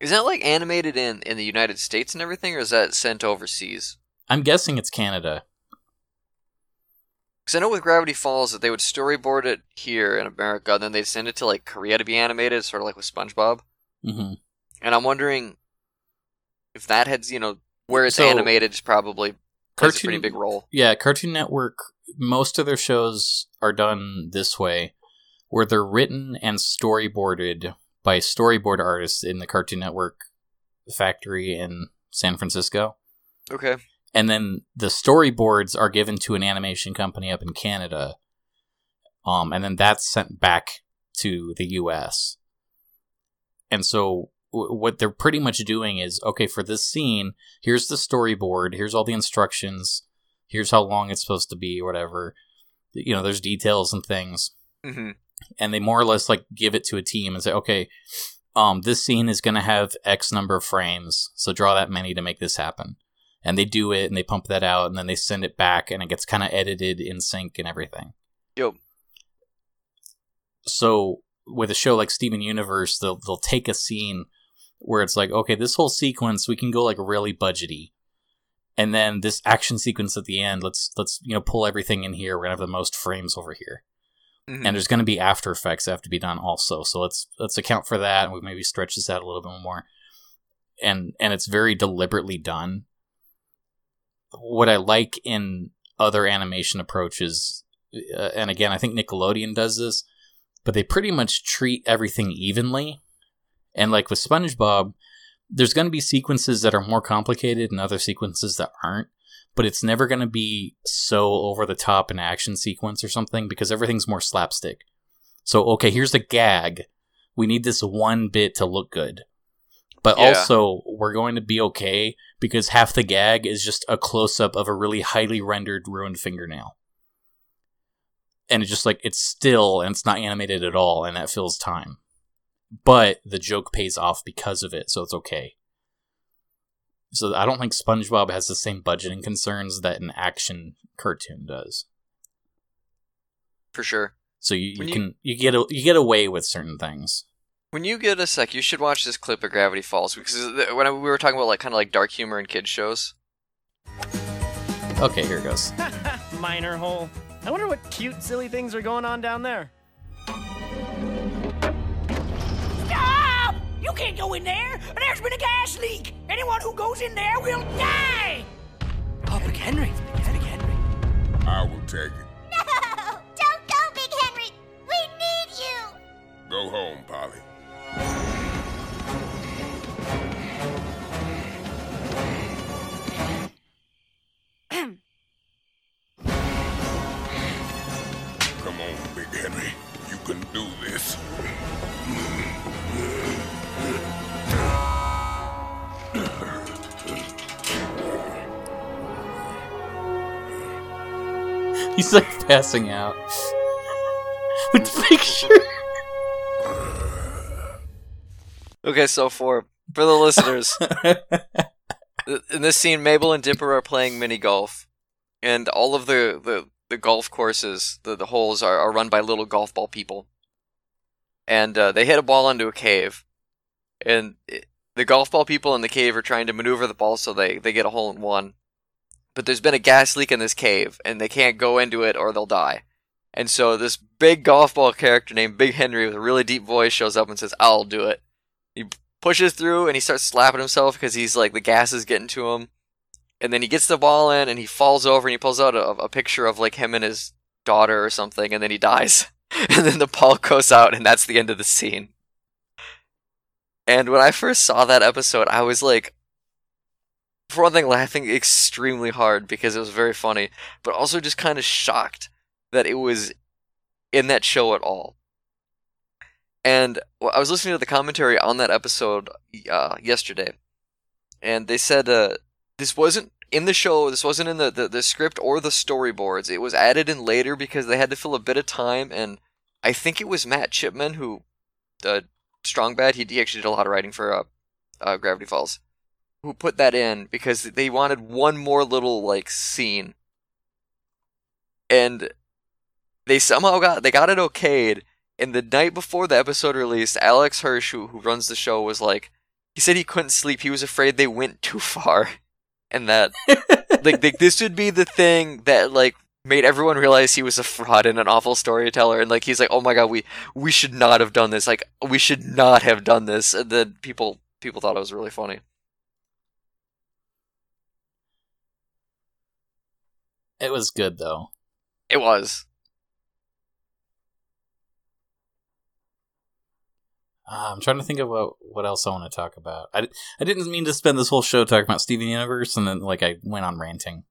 Is that like animated in in the United States and everything, or is that sent overseas? I'm guessing it's Canada. Because I know with Gravity Falls that they would storyboard it here in America, and then they'd send it to like Korea to be animated, sort of like with SpongeBob. hmm And I'm wondering if that had, you know, where it's So, animated is probably plays a pretty Cartoon- big role. Yeah, Cartoon Network, most of their shows are done this way, where they're written and storyboarded by storyboard artists in the Cartoon Network factory in San Francisco. Okay. And then the storyboards are given to an animation company up in Canada. Um, and then that's sent back to the US. And so what they're pretty much doing is okay, for this scene, here's the storyboard, here's all the instructions, here's how long it's supposed to be, or whatever. You know, there's details and things hmm and they more or less like give it to a team and say, okay, um, this scene is going to have X number of frames, so draw that many to make this happen. And they do it, and they pump that out, and then they send it back, and it gets kind of edited in sync and everything. Yo. So with a show like Steven Universe, they'll they'll take a scene where it's like, okay, this whole sequence we can go like really budgety, and then this action sequence at the end, let's let's you know pull everything in here. We're gonna have the most frames over here. Mhm. and there's going to be after effects that have to be done also. So let's let's account for that and we maybe stretch this out a little bit more. And and it's very deliberately done. What i like in other animation approaches uh, and again i think nickelodeon does this but they pretty much treat everything evenly and like with spongebob there's going to be sequences that are more complicated and other sequences that aren't but it's never going to be so over the top an action sequence or something because everything's more slapstick. So, okay, here's the gag. We need this one bit to look good. But Yeah. also, we're going to be okay because half the gag is just a close up of a really highly rendered ruined fingernail. And it's just like, it's still, and it's not animated at all, and that fills time. But the joke pays off because of it, so it's okay. So I don't think SpongeBob has the same budgeting concerns that an action cartoon does. For sure. So you, you you- can you get a, you get away with certain things. When you get a sec, you should watch this clip of Gravity Falls because when I, we were talking about like kind of like dark humor in kids shows. Okay, here it goes. Minor hole. I wonder what cute, silly things are going on down there. You can't go in there. There's been a gas leak. Anyone who goes in there will die. Oh, Big Henry. It's Big Henry. I will take it. No! Don't go, Big Henry! We need you! Go home, Polly. He's like passing out. With the picture. Okay, so for for the listeners, in this scene, Mabel and Dipper are playing mini golf, and all of the the, the golf courses, the the holes are, are run by little golf ball people, and uh, they hit a ball into a cave, and it, the golf ball people in the cave are trying to maneuver the ball so they they get a hole in one, but there's been a gas leak in this cave, and they can't go into it or they'll die. And so this big golf ball character named Big Henry with a really deep voice shows up and says, "I'll do it." He pushes through and he starts slapping himself because he's like the gas is getting to him. And then he gets the ball in and he falls over and he pulls out a, a picture of like him and his daughter or something and then he dies. and then the ball goes out and that's the end of the scene. And when I first saw that episode, I was like, for one thing, laughing extremely hard because it was very funny, but also just kind of shocked that it was in that show at all. And well, I was listening to the commentary on that episode uh, yesterday, and they said uh, this wasn't in the show. This wasn't in the, the, the script or the storyboards. It was added in later because they had to fill a bit of time. And I think it was Matt Chapman who, uh, Strong Bad. He, he actually did a lot of writing for uh, uh, Gravity Falls. Who put that in because they wanted one more little like scene, and they somehow got they got it okayed. And the night before the episode released, Alex Hirsch, who, who runs the show, was like, he said he couldn't sleep. He was afraid they went too far, and that like, like this would be the thing that like made everyone realize he was a fraud and an awful storyteller. And like he's like, oh my god, we we should not have done this. Like we should not have done this. And then people people thought it was really funny. It was good though. It was. Uh, I'm trying to think of what, what else I want to talk about. I, I didn't mean to spend this whole show talking about Steven Universe, and then like I went on ranting.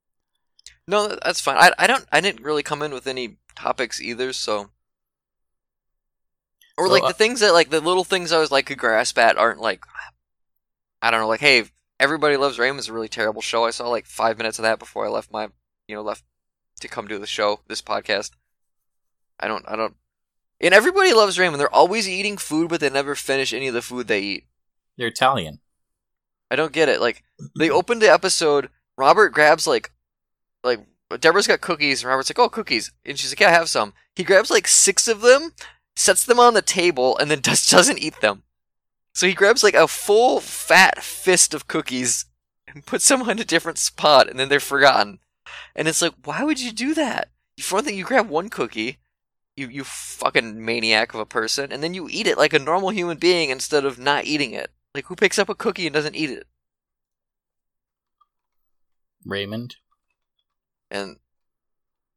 No, that's fine. I I don't I didn't really come in with any topics either, so or So, like uh, the things that like the little things I was like could grasp at aren't like I don't know, like hey, Everybody Loves Raymond is a really terrible show. I saw like five minutes of that before I left my you know left to come do the show, this podcast. I don't I don't and Everybody Loves Raymond. They're always eating food, but they never finish any of the food they eat. They're Italian. I don't get it. Like they opened the episode, Robert grabs like like Deborah's got cookies, and Robert's like, "Oh, cookies," and she's like, "Yeah, I have some." He grabs like six of them, sets them on the table, and then just doesn't eat them. So he grabs like a full fat fist of cookies and puts them on a different spot, and then they're forgotten. And it's like, why would you do that? For one thing, you grab one cookie, you you fucking maniac of a person, and then you eat it like a normal human being instead of not eating it. Like, who picks up a cookie and doesn't eat it? Raymond. And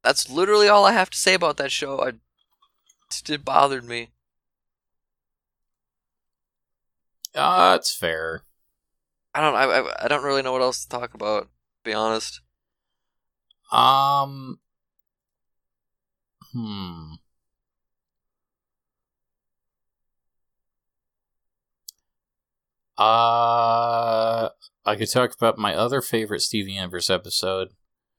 that's literally all I have to say about that show. I, it, bothered me. Ah, it's fair. I don't. I, I I don't really know what else to talk about. To be honest. Um. Hmm. Uh, I could talk about my other favorite Steven Universe episode.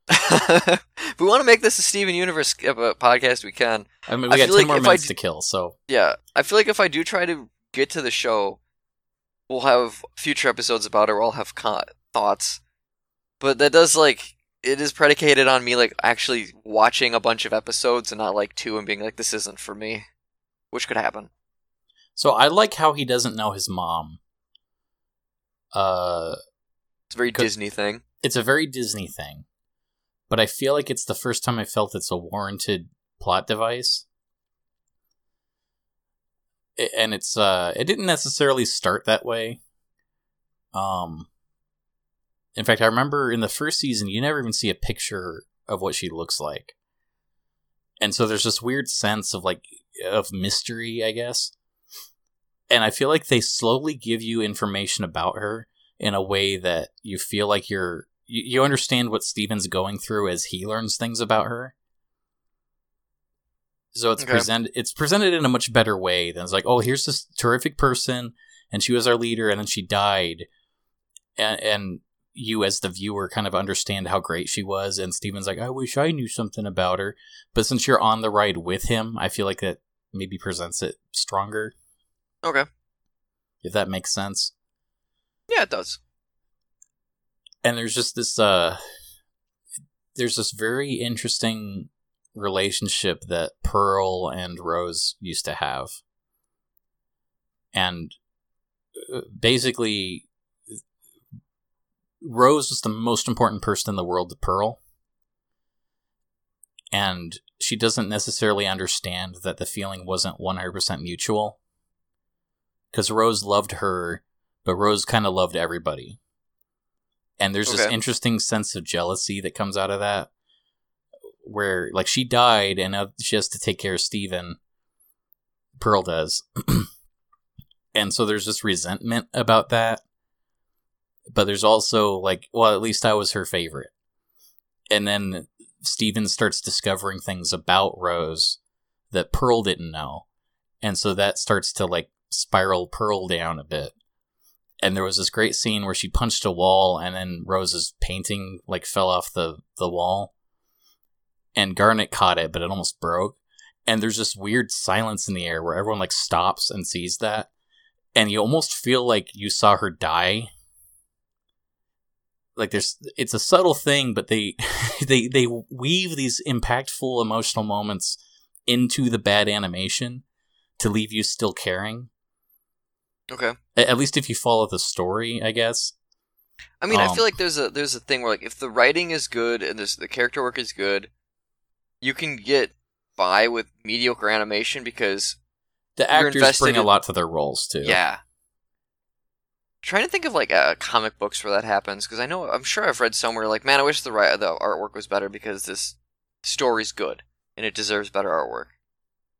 if we want to make this a Steven Universe uh, podcast, we can. I mean, we I got ten like more minutes d- to kill, so Yeah, I feel like if I do try to get to the show, we'll have future episodes about it. Where I'll have co- thoughts, but that does like it is predicated on me like actually watching a bunch of episodes and not like two and being like this isn't for me, which could happen. so I like how he doesn't know his mom. Uh, It's a very Disney thing. it's a very Disney thing, but I feel like it's the first time I felt it's a warranted plot device. And it's uh it didn't necessarily start that way. Um in fact, I remember in the first season you never even see a picture of what she looks like. And so there's this weird sense of like of mystery, I guess. And I feel like they slowly give you information about her in a way that you feel like you're you, you understand what Steven's going through as he learns things about her. So it's Okay. presented it's presented in a much better way than it's like, oh, here's this terrific person and she was our leader and then she died. And and you as the viewer kind of understand how great she was and Steven's like, I wish I knew something about her. But since you're on the ride with him, I feel like that maybe presents it stronger, Okay. if that makes sense. Yeah, it does. and there's just this uh there's this very interesting relationship that Pearl and Rose used to have. And uh, basically Rose was the most important person in the world to Pearl. And she doesn't necessarily understand that the feeling wasn't 100% mutual. Because Rose loved her, but Rose kind of loved everybody. And there's this interesting sense of jealousy that comes out of that where like she died and now she has to take care of steven. Pearl does. And so there's this resentment about that but there's also like well at least i was her favorite. And then steven starts discovering things about rose that pearl didn't know. And so that starts to like spiral pearl down a bit. And there was this great scene where she punched a wall and then rose's painting like fell off the the wall. And garnet caught it but it almost broke. And there's this weird silence in the air where everyone like stops and sees that. And you almost feel like you saw her die like there's it's a subtle thing, but they they they weave these impactful emotional moments into the bad animation to leave you still caring. Okay. At least if you follow the story, I guess. I mean, I Um, feel like there's a there's a thing where like if the writing is good and this, the character work is good, you can get by with mediocre animation because The actors bring a lot to their roles too. yeah. Trying to think of like uh, comic books where that happens because I know I'm sure I've read somewhere like man I wish the the artwork was better because this story's good and it deserves better artwork.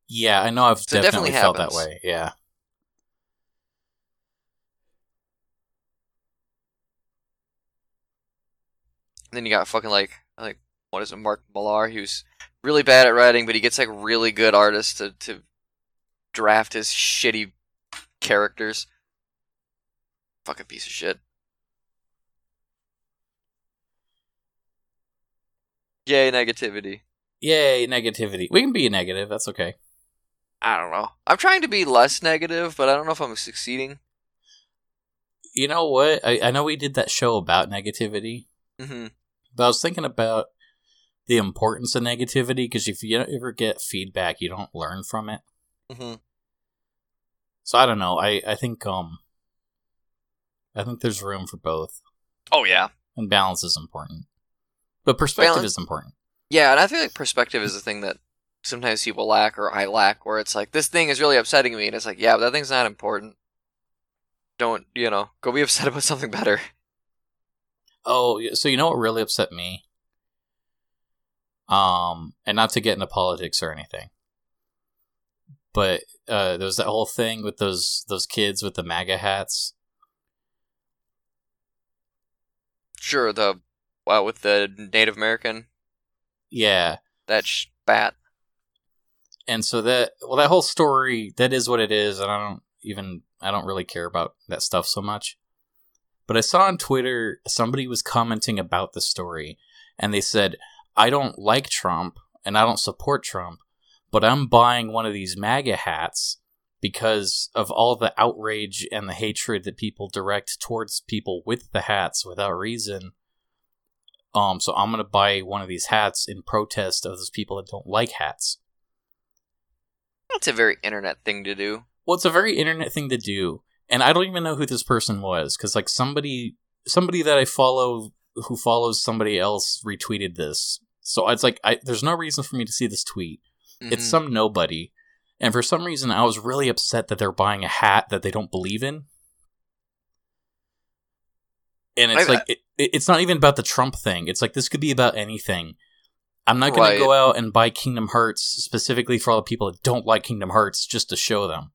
Yeah, I know. I've So definitely, definitely felt that way. Yeah. And then you got fucking like like what is it Mark Millar who's really bad at writing but he gets like really good artists to to draft his shitty characters. Fucking piece of shit. Yay negativity. Yay, negativity. We can be negative. That's okay. I don't know. I'm trying to be less negative, but I don't know if I'm succeeding. You know what? I, I know we did that show about negativity, hmm but I was thinking about the importance of negativity because if you don't ever get feedback, you don't learn from it. hmm So I don't know. I, I think um I think there's room for both. Oh yeah. And balance is important. But perspective Balance- is important. Yeah, and I feel like perspective is a thing that sometimes people lack or I lack where it's like this thing is really upsetting me and it's like, yeah, but that thing's not important. Don't, you know, go be upset about something better. Oh, so you know what really upset me? Um, and not to get into politics or anything, but uh, there was that whole thing with those those kids with the MAGA hats. Sure, the wow with the Native American Yeah, that sh- bat. and so that well, that whole story that is what it is, and I don't even I don't really care about that stuff so much. But I saw on Twitter somebody was commenting about the story, and they said, "I don't like Trump and I don't support Trump, but I'm buying one of these MAGA hats because of all the outrage and the hatred that people direct towards people with the hats without reason." Um, so I'm gonna buy one of these hats in protest of those people that don't like hats. That's a very internet thing to do. Well, it's a very internet thing to do, and I don't even know who this person was because like somebody somebody that I follow who follows somebody else retweeted this. So it's like I, there's no reason for me to see this tweet. It's Mhm. some nobody, and for some reason I was really upset that they're buying a hat that they don't believe in. And it's I- like it, it- it's not even about the Trump thing. It's like this could be about anything. I'm not going Right. to go out and buy Kingdom Hearts specifically for all the people that don't like Kingdom Hearts just to show them.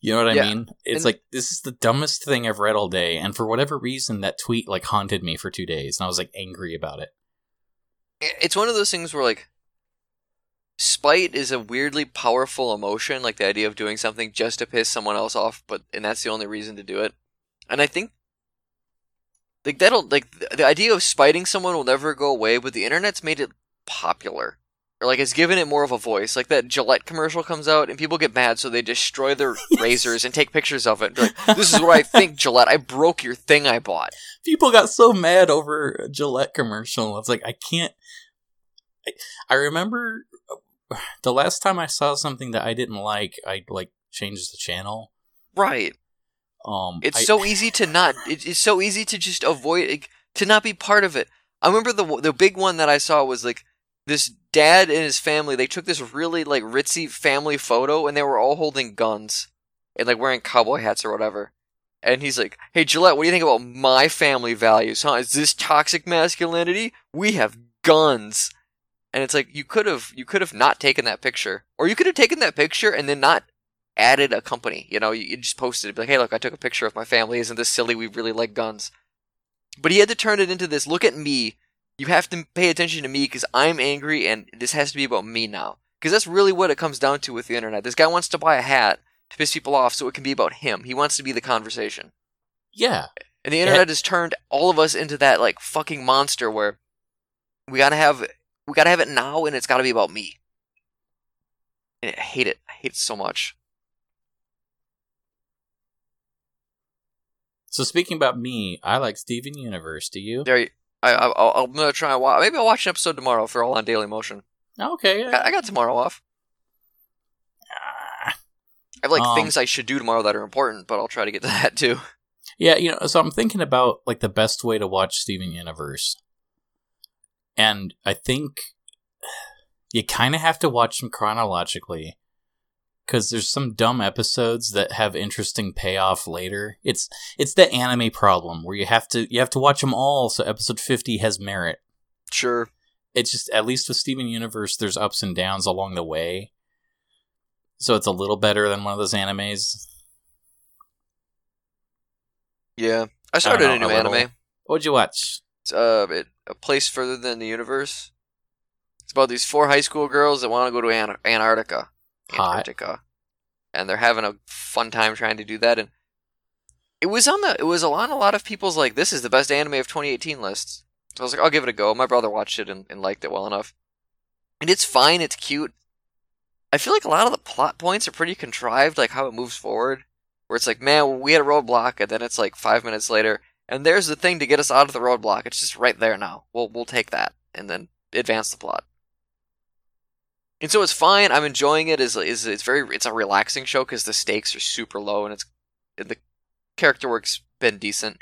You know what I Yeah. mean? It's And- like this is the dumbest thing I've read all day, and for whatever reason, that tweet like haunted me for two days, and I was like angry about it. it's one of those things where like spite is a weirdly powerful emotion like the idea of doing something just to piss someone else off but and that's the only reason to do it. And i think like that'll like the, idea of spiting someone will never go away but the internet's made it popular. Or like it's given it more of a voice. Like that gillette commercial comes out and people get mad so they destroy their razors and take pictures of it. Be like this is what i think gillette. I broke your thing i bought. People got so mad over a Gillette commercial. It's like I can't. I, I remember the last time I saw something that I didn't like, I like changed the channel. right Um, It's I- so easy to not. it- It's so easy to just avoid like, to not be part of it. I remember the the big one that I saw was like this dad and his family. They took this really like ritzy family photo, and they were all holding guns and like wearing cowboy hats or whatever. And he's like, "Hey Gillette, what do you think about my family values? Huh? Is this toxic masculinity? We have guns." And it's like you could have you could have not taken that picture, or you could have taken that picture and then not added a company. You know, you, you just posted it, like, "Hey, look, I took a picture of my family. Isn't this silly? We really like guns." But he had to turn it into this. Look at me. You have to pay attention to me because I'm angry, and this has to be about me now. Because that's really what it comes down to with the internet. This guy wants to buy a hat to piss people off, so it can be about him. He wants to be the conversation. yeah, And the internet has turned all of us into that like fucking monster where we gotta have we gotta have it now, and it's gotta be about me. And I hate it. I hate it so much. So speaking about me, I like Steven Universe. Do you? There, you- I, I'm gonna try and watch. Maybe I'll watch an episode tomorrow for all on Daily Motion. Okay. I got, I got tomorrow off. Ah. I have like Um, things I should do tomorrow that are important, but I'll try to get to that too. Yeah, you know, so I'm thinking about like the best way to watch Steven Universe. And I think you kind of have to watch them chronologically cuz there's some dumb episodes that have interesting payoff later. It's it's the anime problem where you have to you have to watch them all so episode 50 has merit. Sure. It's just at least with Steven Universe there's ups and downs along the way. So it's a little better than one of those animes. Yeah. I started know, a new a anime. What'd you watch? It's, uh, it, a place further than the universe. It's about these four high school girls that want to go to Ant- Antarctica. Hot. Antarctica. And they're having a fun time trying to do that. And it was on the, it was on a lot of people's like, this is the best anime of 2018 lists. So I was like, I'll give it a go. My brother watched it and, and liked it well enough. And it's fine. It's cute. I feel like a lot of the plot points are pretty contrived, like how it moves forward. Where it's like, man, we had a roadblock, and then it's like five minutes later, and there's the thing to get us out of the roadblock. It's just right there now. We'll we'll take that and then advance the plot. And so it's fine. I'm enjoying it. is is it's very it's a relaxing show because the stakes are super low and it's and the character work's been decent.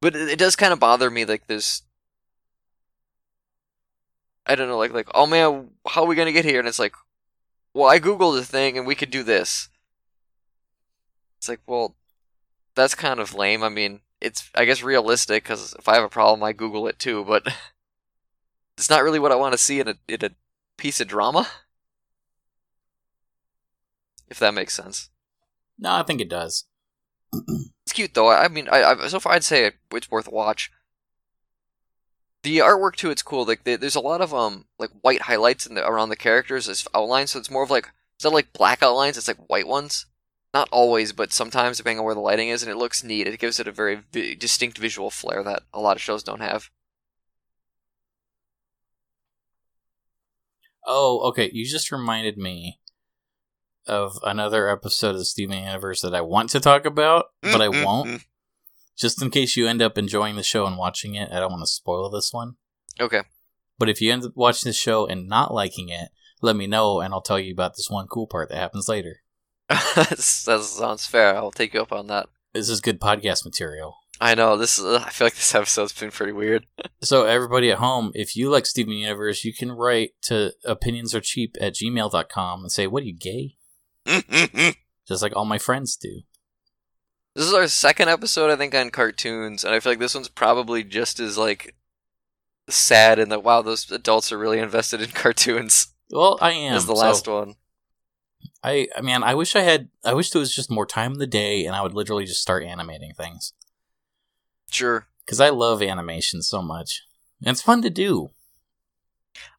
But it, it does kind of bother me like this. I don't know, like like oh man, how are we gonna get here? And it's like, well, I googled a thing and we could do this. It's like, well, that's kind of lame. I mean, it's I guess realistic because if I have a problem, I Google it too. But it's not really what I want to see in a in a piece of drama. If that makes sense. No, I think it does. It's cute though. I mean, I, I so far I'd say it's worth a watch. The artwork too, it's cool. Like there- there's a lot of um like white highlights in the, around the characters as outlines, so it's more of like instead of like black outlines, it's like white ones. Not always, but sometimes depending on where the lighting is, and it looks neat. It gives it a very vi- distinct visual flair that a lot of shows don't have. Oh, okay. You just reminded me of another episode of the Steven Universe that I want to talk about, but I mm-hmm. won't. Just in case you end up enjoying the show and watching it, I don't want to spoil this one. Okay. But if you end up watching the show and not liking it, let me know and I'll tell you about this one cool part that happens later. That sounds fair. I'll take you up on that. This is good podcast material. I know this. Is, I feel like this episode's been pretty weird. So, everybody at home, if you like Steven Universe, you can write to opinionsarcheap at gmail.com and say, What are you, gay? Just like all my friends do. This is our second episode, I think, on cartoons, and I feel like this one's probably just as like sad in that wow, those adults are really invested in cartoons Well, I am. as the So, last one. I, I mean, I wish I had, I wish there was just more time in the day and I would literally just start animating things. Sure. Because I love animation so much. And it's fun to do.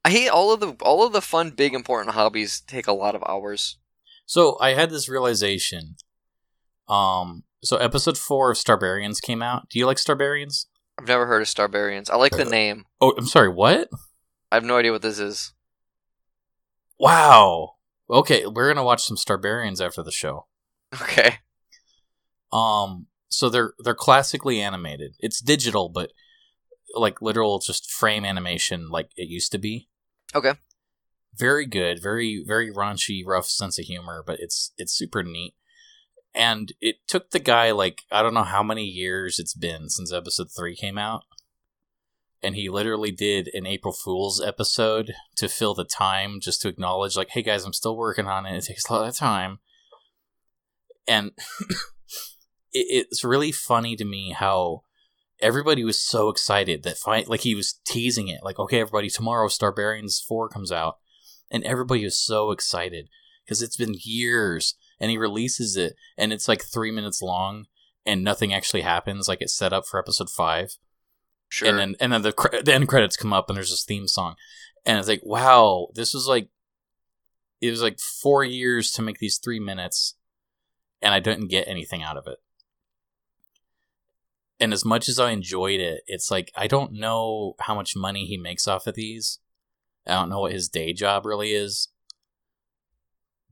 I hate all of the all of the fun, big, important hobbies take a lot of hours. So I had this realization. Um, so episode four of Starbarians came out. Do you like Starbarians? I've never heard of Starbarians. I like the name. Oh, I'm sorry. What? I have no idea what this is. Wow. Okay, we're gonna watch some Starbarians after the show. Okay. Um, so they're they're classically animated. It's digital, but like literal, just frame animation, like it used to be. Okay. Very good, very very raunchy, rough sense of humor, but it's it's super neat. And it took the guy like I don't know how many years it's been since episode three came out, and he literally did an April Fool's episode to fill the time, just to acknowledge like, hey guys, I'm still working on it. It takes a lot of time, and it, it's really funny to me how everybody was so excited that fi- like he was teasing it like okay everybody tomorrow starbarians 4 comes out. And everybody was so excited because it's been years and he releases it and it's like three minutes long and nothing actually happens like it's set up for episode 5 Sure. and then and then the, cre- the end credits come up and there's this theme song and it's like wow this was like it was like four years to make these three minutes and i didn't get anything out of it and as much as i enjoyed it it's like i don't know how much money he makes off of these i don't know what his day job really is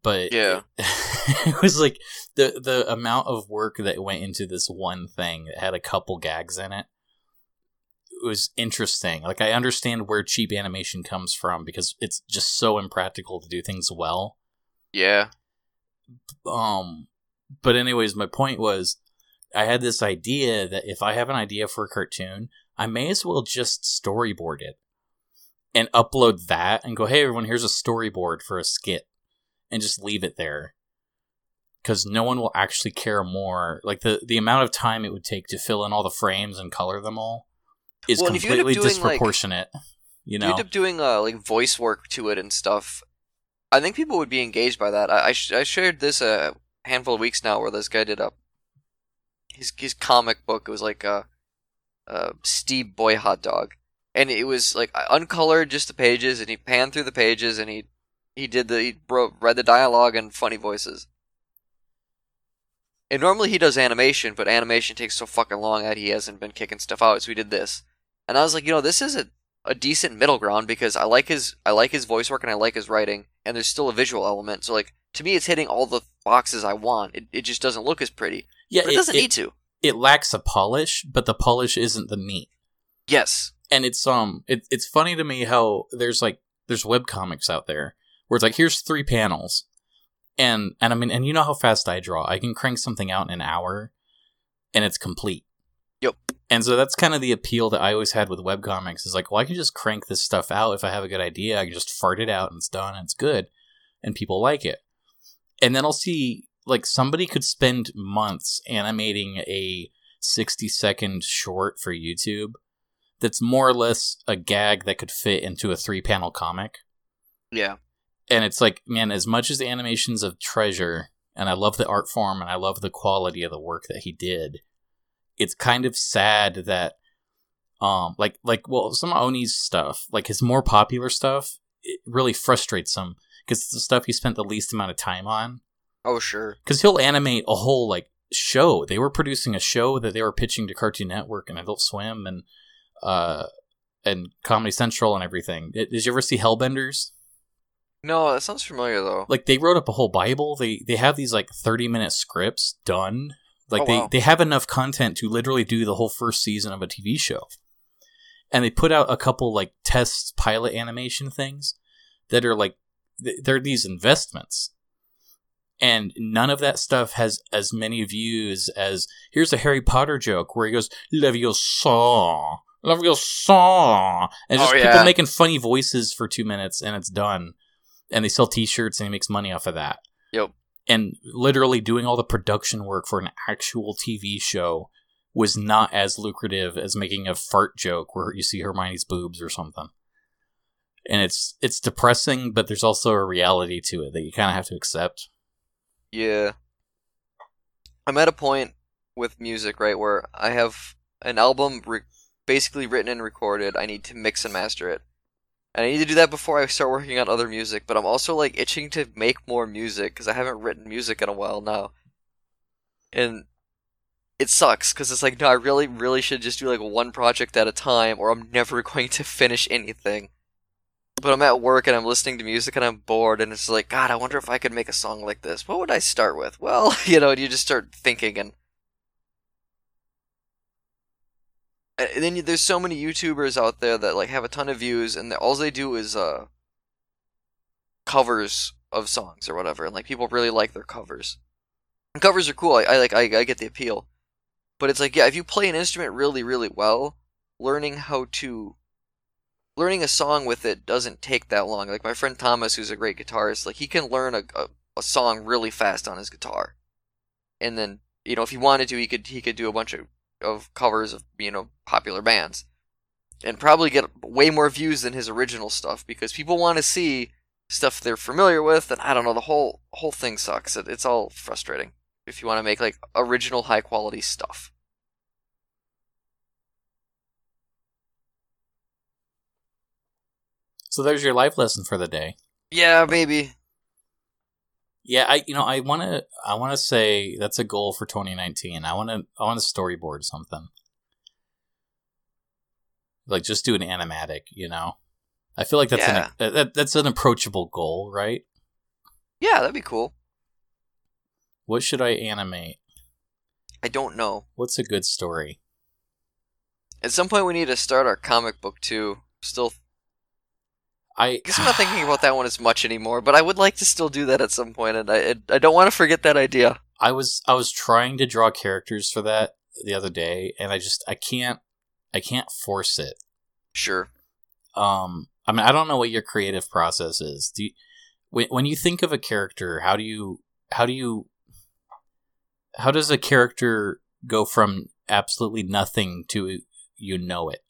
but Yeah. it was like the the amount of work that went into this one thing that had a couple gags in it was interesting. Like I understand where cheap animation comes from because it's just so impractical to do things well. Yeah. Um but anyways, my point was I had this idea that if I have an idea for a cartoon, I may as well just storyboard it and upload that and go, "Hey everyone, here's a storyboard for a skit." And just leave it there. Cuz no one will actually care more. Like the the amount of time it would take to fill in all the frames and color them all is Well, and you completely doing, like- disproportionate. you You know. end up doing uh, like voice work to it and stuff. I think people would be engaged by that. I I, sh- I shared this a handful of weeks now where this guy did a his his comic book. It was like a, a Steve Boy Hot Dog, and it was like uncolored, just the pages, and he panned through the pages, and he he did the he wrote, read the dialogue and funny voices. And normally he does animation, but animation takes so fucking long that he hasn't been kicking stuff out. So he did this, and I was like, you know, this is a a decent middle ground because I like his I like his voice work and I like his writing, and there's still a visual element. So like to me, it's hitting all the boxes I want. It it just doesn't look as pretty, yeah, but it, doesn't need to. it lacks a polish, but the polish isn't the meat. Yes, and it's um it, it's funny to me how there's like there's web comics out there where it's like here's three panels and and i mean and you know how fast i draw i can crank something out in an hour and it's complete Yep. and so that's kind of the appeal that i always had with web comics is like well i can just crank this stuff out if i have a good idea i can just fart it out and it's done and it's good and people like it and then i'll see like somebody could spend months animating a 60 second short for youtube that's more or less a gag that could fit into a three panel comic. yeah, And it's like, man, as much as the animation's of treasure, and I love the art form and I love the quality of the work that he did, it's kind of sad that um like like well some of Oney's stuff, like his more popular stuff, it really frustrates him because it's the stuff he spent the least amount of time on. oh sure, Because he'll animate a whole like show. They were producing a show that they were pitching to Cartoon Network and Adult Swim and uh and Comedy Central and everything. Did, did you ever see Hellbenders? no, that sounds familiar though. Like they wrote up a whole Bible. They they have these like thirty minute scripts done. Like Oh, they wow. they have enough content to literally do the whole first season of a TV show. And they put out a couple like test pilot animation things that are like they're these investments. And none of that stuff has as many views as here's a Harry Potter joke where he goes, Leviosa, Leviosa. And it's Oh, just yeah. people making funny voices for two minutes and it's done. And they sell t shirts and he makes money off of that. Yep. And literally doing all the production work for an actual TV show was not as lucrative as making a fart joke where you see Hermione's boobs or something. And it's it's depressing, but there's also a reality to it that you kind of have to accept. Yeah. I'm at a point with music, right, where I have an album re- basically written and recorded. I need to mix and master it. And I need to do that before I start working on other music, but I'm also like itching to make more music because I haven't written music in a while now. And it sucks because it's like, no, I really, really should just do like one project at a time or I'm never going to finish anything. But I'm at work and I'm listening to music and I'm bored and it's like, God, I wonder if I could make a song like this. What would I start with? Well, you know, you just start thinking and. And then there's so many YouTubers out there that like have a ton of views and all they do is uh covers of songs or whatever, and like people really like their covers. And covers are cool. I, I like I, I get the appeal, but it's like yeah, if you play an instrument really really well, learning how to learning a song with it doesn't take that long. Like my friend Thomas, who's a great guitarist, like he can learn a, a, a song really fast on his guitar, and then you know if he wanted to, he could he could do a bunch of of covers of you know popular bands, and probably get way more views than his original stuff because people want to see stuff they're familiar with, and I don't know the whole whole thing sucks. It, it's all frustrating if you want to make like original high quality stuff. So there's your life lesson for the day. Yeah, maybe. Yeah, I you know I want to I want to say that's a goal for 2019. I want to I want to storyboard something. Like just do an animatic, you know. I feel like that's Yeah. an that, that's an approachable goal, right? Yeah, that'd be cool. What should I animate? I don't know. What's a good story? At some point, we need to start our comic book too. Still, I guess I'm not thinking about that one as much anymore, but I would like to still do that at some point, and I I don't want to forget that idea. I was I was trying to draw characters for that the other day, and I just I can't I can't force it. Sure. Um, I mean I don't know what your creative process is. Do you, when when you think of a character, how do you how do you how does a character go from absolutely nothing to you know it?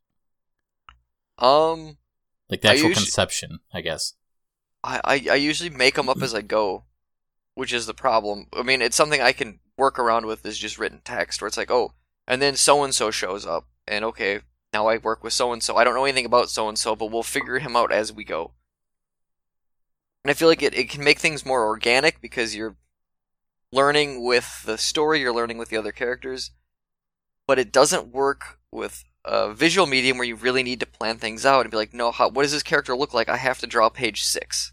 Um, Like the I actual usu- conception, I guess. I, I I usually make them up as I go, which is the problem. I mean, it's something I can work around with is just written text, where it's like, oh, and then so and so shows up, and okay, now I work with so and so. I don't know anything about so and so, but we'll figure him out as we go. And I feel like it, it can make things more organic because you're learning with the story, you're learning with the other characters, but it doesn't work with a visual medium where you really need to plan things out and be like, no, how, what does this character look like? I have to draw page six.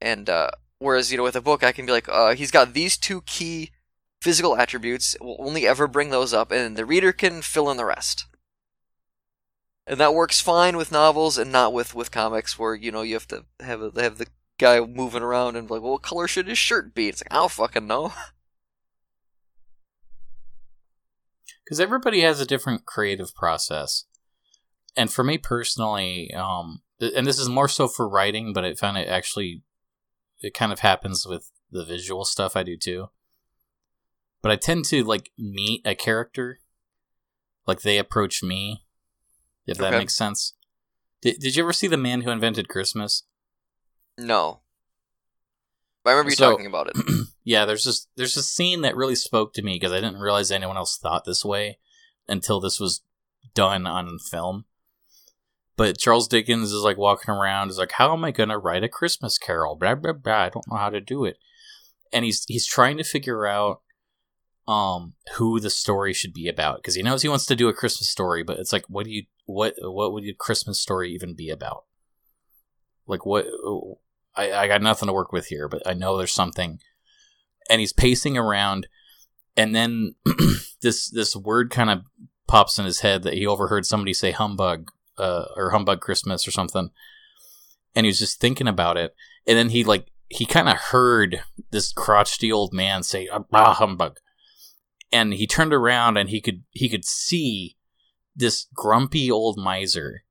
And uh, whereas you know with a book, I can be like, uh, he's got these two key physical attributes. We'll only ever bring those up, and the reader can fill in the rest. And that works fine with novels, and not with with comics, where you know you have to have a, have the guy moving around and like, well, what color should his shirt be? It's like I don't fucking know. because everybody has a different creative process. And for me personally um th- and this is more so for writing but i found it actually it kind of happens with the visual stuff i do too. But i tend to like meet a character. Like they approach me if that makes sense. Did, did you ever see the man who invented christmas? No. I remember you So- talking about it. yeah, there's just there's a scene that really spoke to me because I didn't realize anyone else thought this way until this was done on film. But Charles Dickens is like walking around, is like, "How am I gonna write a Christmas Carol?" Blah blah blah. I don't know how to do it, and he's he's trying to figure out um who the story should be about because he knows he wants to do a Christmas story, but it's like, what do you what what would a Christmas story even be about? Like what? I, I got nothing to work with here, but I know there's something. And he's pacing around, and then this this word kind of pops in his head that he overheard somebody say humbug uh, or humbug Christmas or something, and he was just thinking about it, and then he like he kind of heard this crotchety old man say ah humbug, and he turned around and he could he could see this grumpy old miser,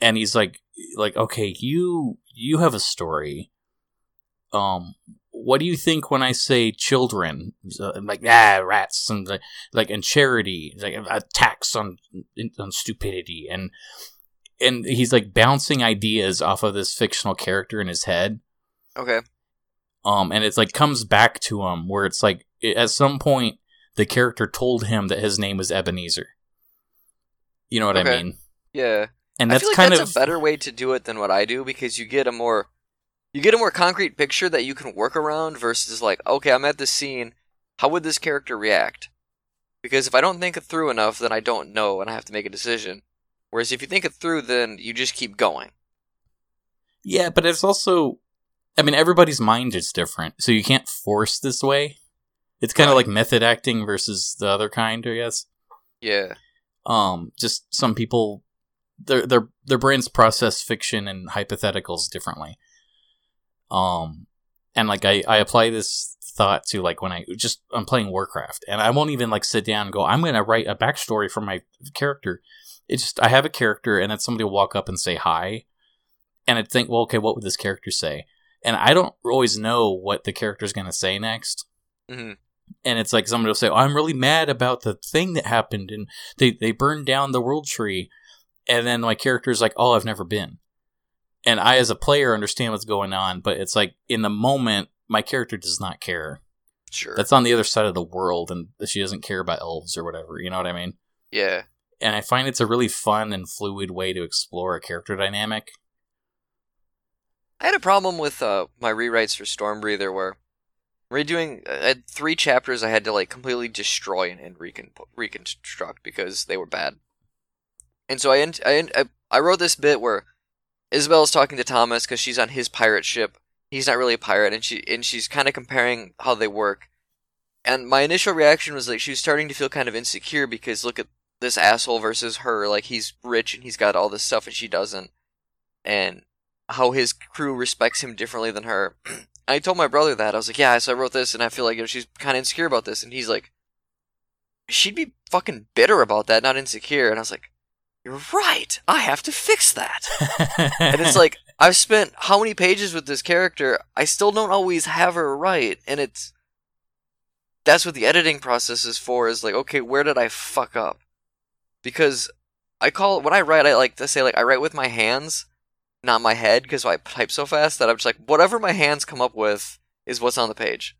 and he's like like okay you you have a story. Um what do you think when i say children So, like ah rats and like, like and charity like a tax on on stupidity and and he's like bouncing ideas off of this fictional character in his head? Okay. um and it's like comes back to him where it's like at some point the character told him that his name was ebenezer. You know what i mean? Yeah. And I that's feel like kind that's of a better way to do it than what I do because you get a more you get a more concrete picture that you can work around versus like, okay, I'm at this scene, how would this character react? Because if I don't think it through enough, then I don't know and I have to make a decision. Whereas if you think it through, then you just keep going. Yeah, but it's also, I mean, everybody's mind is different, so you can't force this way. It's kind of Right. like method acting versus the other kind, I guess. Yeah. Um, just some people, their their their brains process fiction and hypotheticals differently. Um, and like I I apply this thought to like when I just I'm playing Warcraft, and I won't even like sit down and go, I'm gonna write a backstory for my character. It's just I have a character, and then somebody will walk up and say hi, and I'd think, well, okay, what would this character say? And I don't always know what the character's gonna say next hmm and it's like somebody will say, oh, "I'm really mad about the thing that happened, and they they burned down the world tree," and then my character's like, "Oh, I've never been," and I, as a player, understand what's going on, but it's like in the moment, my character does not care. Sure. That's on the other side of the world, and she doesn't care about elves or whatever. You know what I mean? yeah. And I find it's a really fun and fluid way to explore a character dynamic. I had a problem with uh, my rewrites for Stormbreather where redoing I had three chapters I had to like completely destroy and, and recon- reconstruct because they were bad. And so I, ent- I, I I wrote this bit where Isabel's talking to Thomas because she's on his pirate ship. He's not really a pirate, and she and she's kind of comparing how they work. And my initial reaction was like she was starting to feel kind of insecure because look at this asshole versus her. Like he's rich and he's got all this stuff and she doesn't, and how his crew respects him differently than her. I told my brother that I was like, yeah, so I wrote this and I feel like you know, she's kind of insecure about this, and he's like, she'd be fucking bitter about that, not insecure. And I was like, you're right. I have to fix that. and it's like I've spent how many pages with this character? I still don't always have her right, and it's that's what the editing process is for. Is like, okay, where did I fuck up? Because I call it, when I write, I like to say like I write with my hands, not my head, because I type so fast that I'm just like whatever my hands come up with is what's on the page.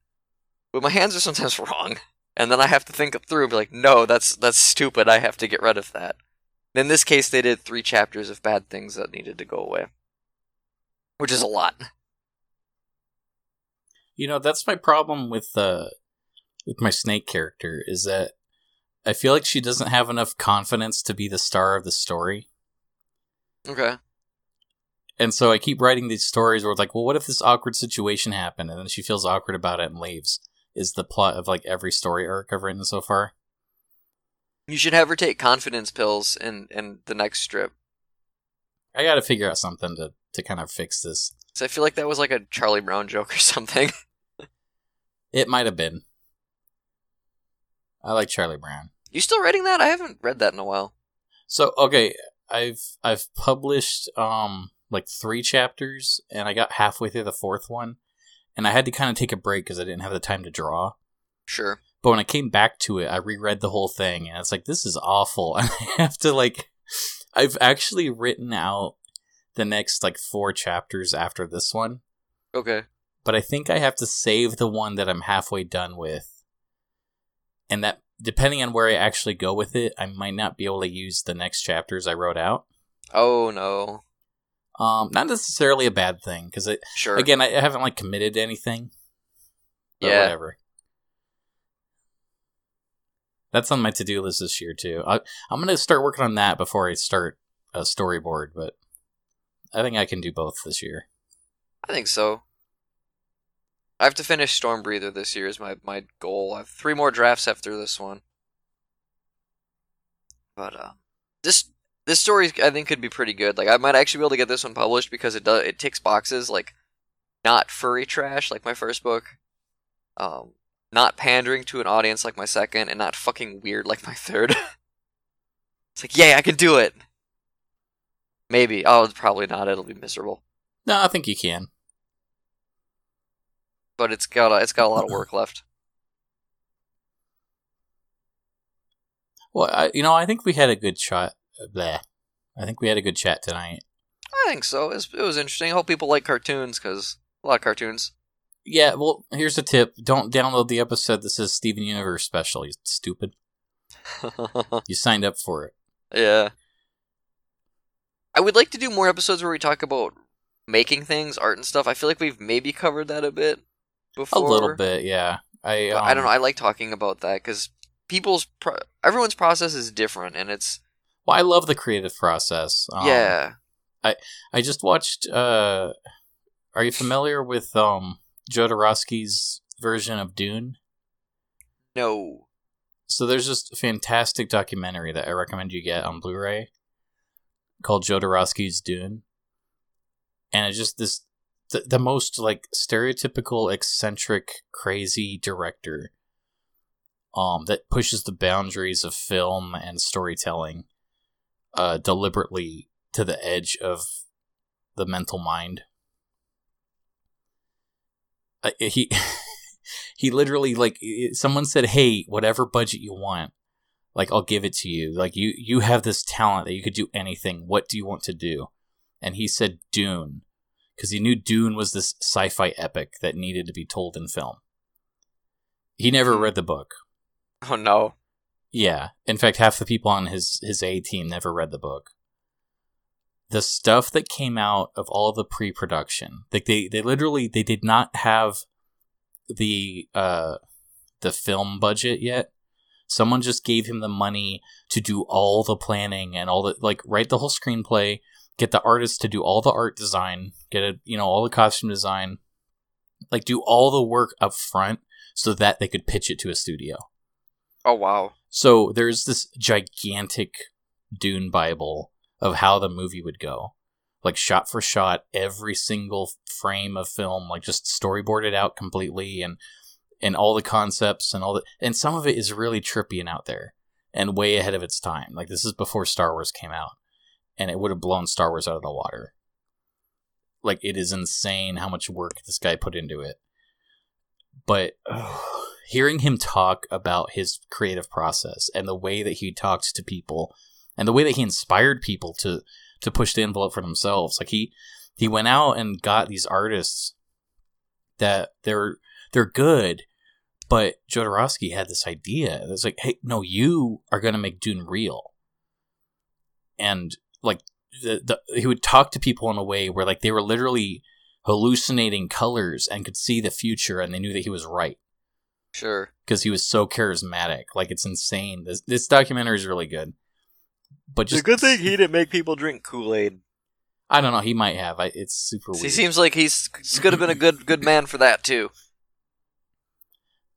But my hands are sometimes wrong, and then I have to think it through and be like, no, that's that's stupid. I have to get rid of that. In this case, they did three chapters of bad things that needed to go away, which is a lot. You know, that's my problem with uh with my snake character is that I feel like she doesn't have enough confidence to be the star of the story. Okay. And so I keep writing these stories where it's like, well, what if this awkward situation happened? And then she feels awkward about it and leaves. Is the plot of like every story arc I've written so far. You should have her take confidence pills in in the next strip. I gotta figure out something to, to kind of fix this. So I feel like that was like a Charlie Brown joke or something. It might have been. I like Charlie Brown. You still writing that? I haven't read that in a while. So okay, I've I've published um like three chapters, and I got halfway through the fourth one, and I had to kind of take a break because I didn't have the time to draw. Sure. But when I came back to it, I reread the whole thing, and it's like this is awful. And I have to like, I've actually written out the next like four chapters after this one, Okay. but I think I have to save the one that I'm halfway done with, and that depending on where I actually go with it, I might not be able to use the next chapters I wrote out. Oh no. Um, not necessarily a bad thing because it Sure. again I haven't like committed to anything. But Yeah. whatever. That's on my to do list this year too. I, I'm gonna start working on that before I start a storyboard, but I think I can do both this year. I think so. I have to finish Storm Breather this year is my, my goal. I have three more drafts after this one. But uh this this story I think could be pretty good. Like I might actually be able to get this one published because it does it ticks boxes like not furry trash like my first book. Um not pandering to an audience like my second and not fucking weird like my third. it's like, "Yay, I can do it." Maybe. Oh, it's probably not. It'll be miserable. No, I think you can. but it's got a, it's got a lot of work left. Well, I, you know, I think we had a good shot. Uh, Blah. I think we had a good chat tonight. I think so. It was, it was interesting. I hope people like cartoons because a lot of cartoons. Yeah, well, here's a tip: don't download the episode that says Steven Universe special. You stupid. You signed up for it. yeah. I would like to do more episodes where we talk about making things, art and stuff. I feel like we've maybe covered that a bit before. A little bit, yeah. I But I don't um, know. I like talking about that because people's pro- everyone's process is different, and it's Well, I love the creative process. Um, yeah. I just watched. uh Are you familiar with um Jodorowsky's version of Dune? No. So there's this fantastic documentary that I recommend you get on Blu-ray called Jodorowsky's Dune, and it's just this the, the most like stereotypical, eccentric, crazy director. Um, that pushes the boundaries of film and storytelling, uh, deliberately to the edge of the mental mind. Uh, he he literally like someone said hey whatever budget you want like i'll give it to you. Like you you have this talent that you could do anything. What do you want to do? And he said dune. Because he knew dune was this sci-fi epic that needed to be told in film. He never read the book. Oh no. yeah. In fact half the people on his his a team never read the book the stuff that came out of all the pre-production like they they literally they did not have the uh the film budget yet someone just gave him the money to do all the planning and all the like write the whole screenplay get the artist to do all the art design, get it, you know, all the costume design, like do all the work up front so that they could pitch it to a studio. Oh wow. So there's this gigantic Dune Bible of how the movie would go. Like shot for shot, every single frame of film, like just storyboarded out completely and and all the concepts and all the and some of it is really trippy and out there and way ahead of its time. Like this is before Star Wars came out. And it would have blown Star Wars out of the water. Like it is insane how much work this guy put into it. But hearing him talk about his creative process and the way that he talked to people and the way that he inspired people to to push the envelope for themselves like he he went out and got these artists that they're they're good but Jodorowsky had this idea it's like hey no you are going to make Dune real and like the, the he would talk to people in a way where like they were literally hallucinating colors and could see the future and they knew that he was right Sure. because he was so charismatic. Like it's insane. This this documentary is really good. But It's a good thing he didn't make people drink Kool Aid. I don't know. He might have. I, it's super He seems like he's, he's could have been a good good man for that too.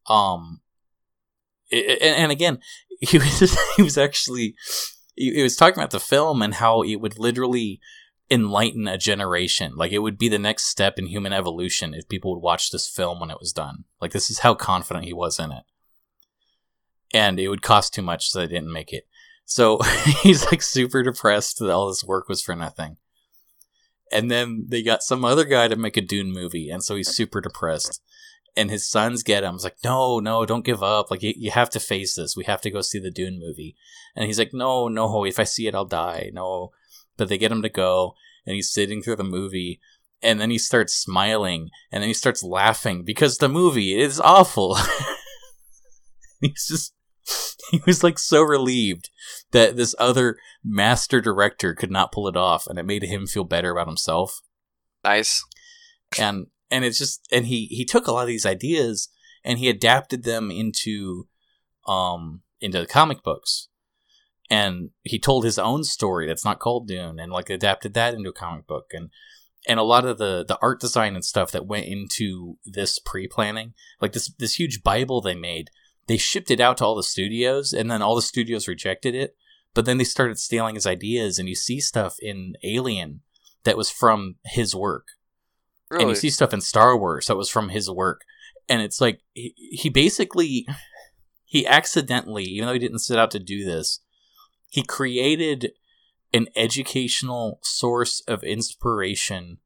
um, i- i- and, and again, he was he was actually he, he was talking about the film and how it would literally enlighten a generation. Like it would be the next step in human evolution if people would watch this film when it was done. Like this is how confident he was in it. And it would cost too much, so they didn't make it. So he's like super depressed that all this work was for nothing. And then they got some other guy to make a Dune movie, and so he's super depressed. And his sons get him. It's like, no, no, don't give up. Like you, you have to face this. We have to go see the Dune movie. And he's like, no, no, if I see it, I'll die. No. But they get him to go, and he's sitting through the movie, and then he starts smiling, and then he starts laughing because the movie is awful. he's just, he was like so relieved that this other master director could not pull it off, and it made him feel better about himself. Nice. and and it's just and he he took a lot of these ideas and he adapted them into um into the comic books. And he told his own story that's not called dune and like adapted that into a comic book. And and a lot of the the art design and stuff that went into this pre-planning like this this huge bible they made they shipped it out to all the studios and then all the studios rejected it but then they started stealing his ideas and you see stuff in alien that was from his work Really. and you see stuff in Star Wars that was from his work, and it's like he, he basically he accidentally, even though he didn't set out to do this, he created an educational source of inspiration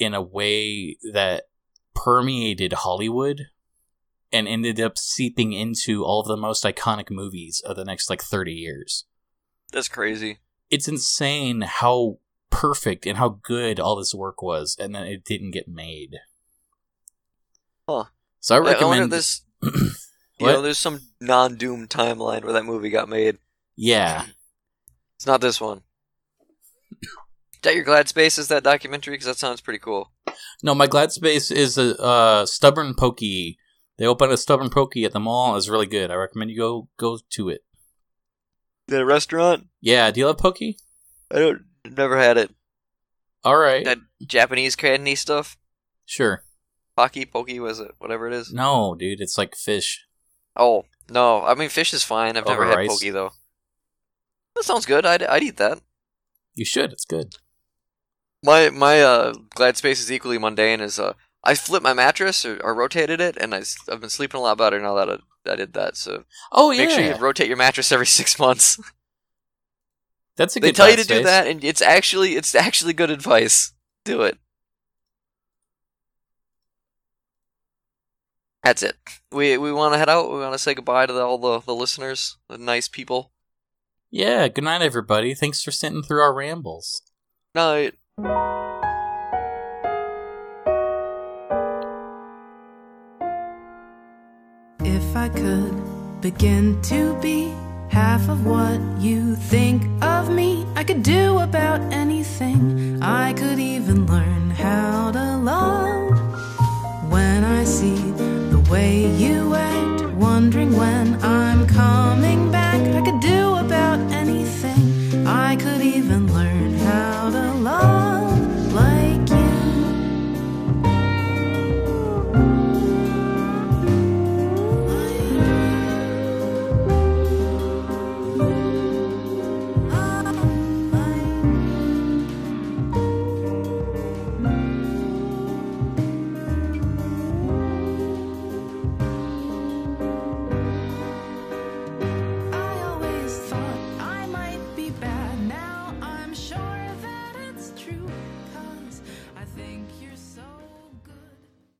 in a way that permeated Hollywood and ended up seeping into all of the most iconic movies of the next like 30 years. That's crazy. It's insane how perfect and how good all this work was, and then it didn't get made. Huh. So I I recommend this. You know, there's some non-Dune timeline where that movie got made. Yeah, It's not this one. Is that your Glad Space? Is that documentary? Because that sounds pretty cool. no, my glad space is a uh, stubborn pokey. They opened a stubborn pokey at the mall. It's really good. I recommend you go go to it. The restaurant? Yeah, do you love pokey? I don't. Never had it. All right, That Japanese candy stuff. sure. Pocky, pokey, was it? Whatever it is. No, dude, it's like fish. Oh no! I mean, fish is fine. I've never Over had pokey though. That sounds good. I'd I'd eat that. You should. It's good. My my uh glad space is equally mundane as uh I flipped my mattress or, or rotated it and I, have been sleeping a lot better now that I, I did that. So Oh yeah, make sure you rotate your mattress every six months. that's a they good. They tell you to do that, and it's actually it's actually good advice. Do it. That's it. We we want to head out. We want to say goodbye to the, all the, the listeners, the nice people. Yeah. Good night, everybody. Thanks for sitting through our rambles. Night. I could begin to be half of what you think of me. I could do about anything. I could even learn how to love. When I see the way you act, wondering when I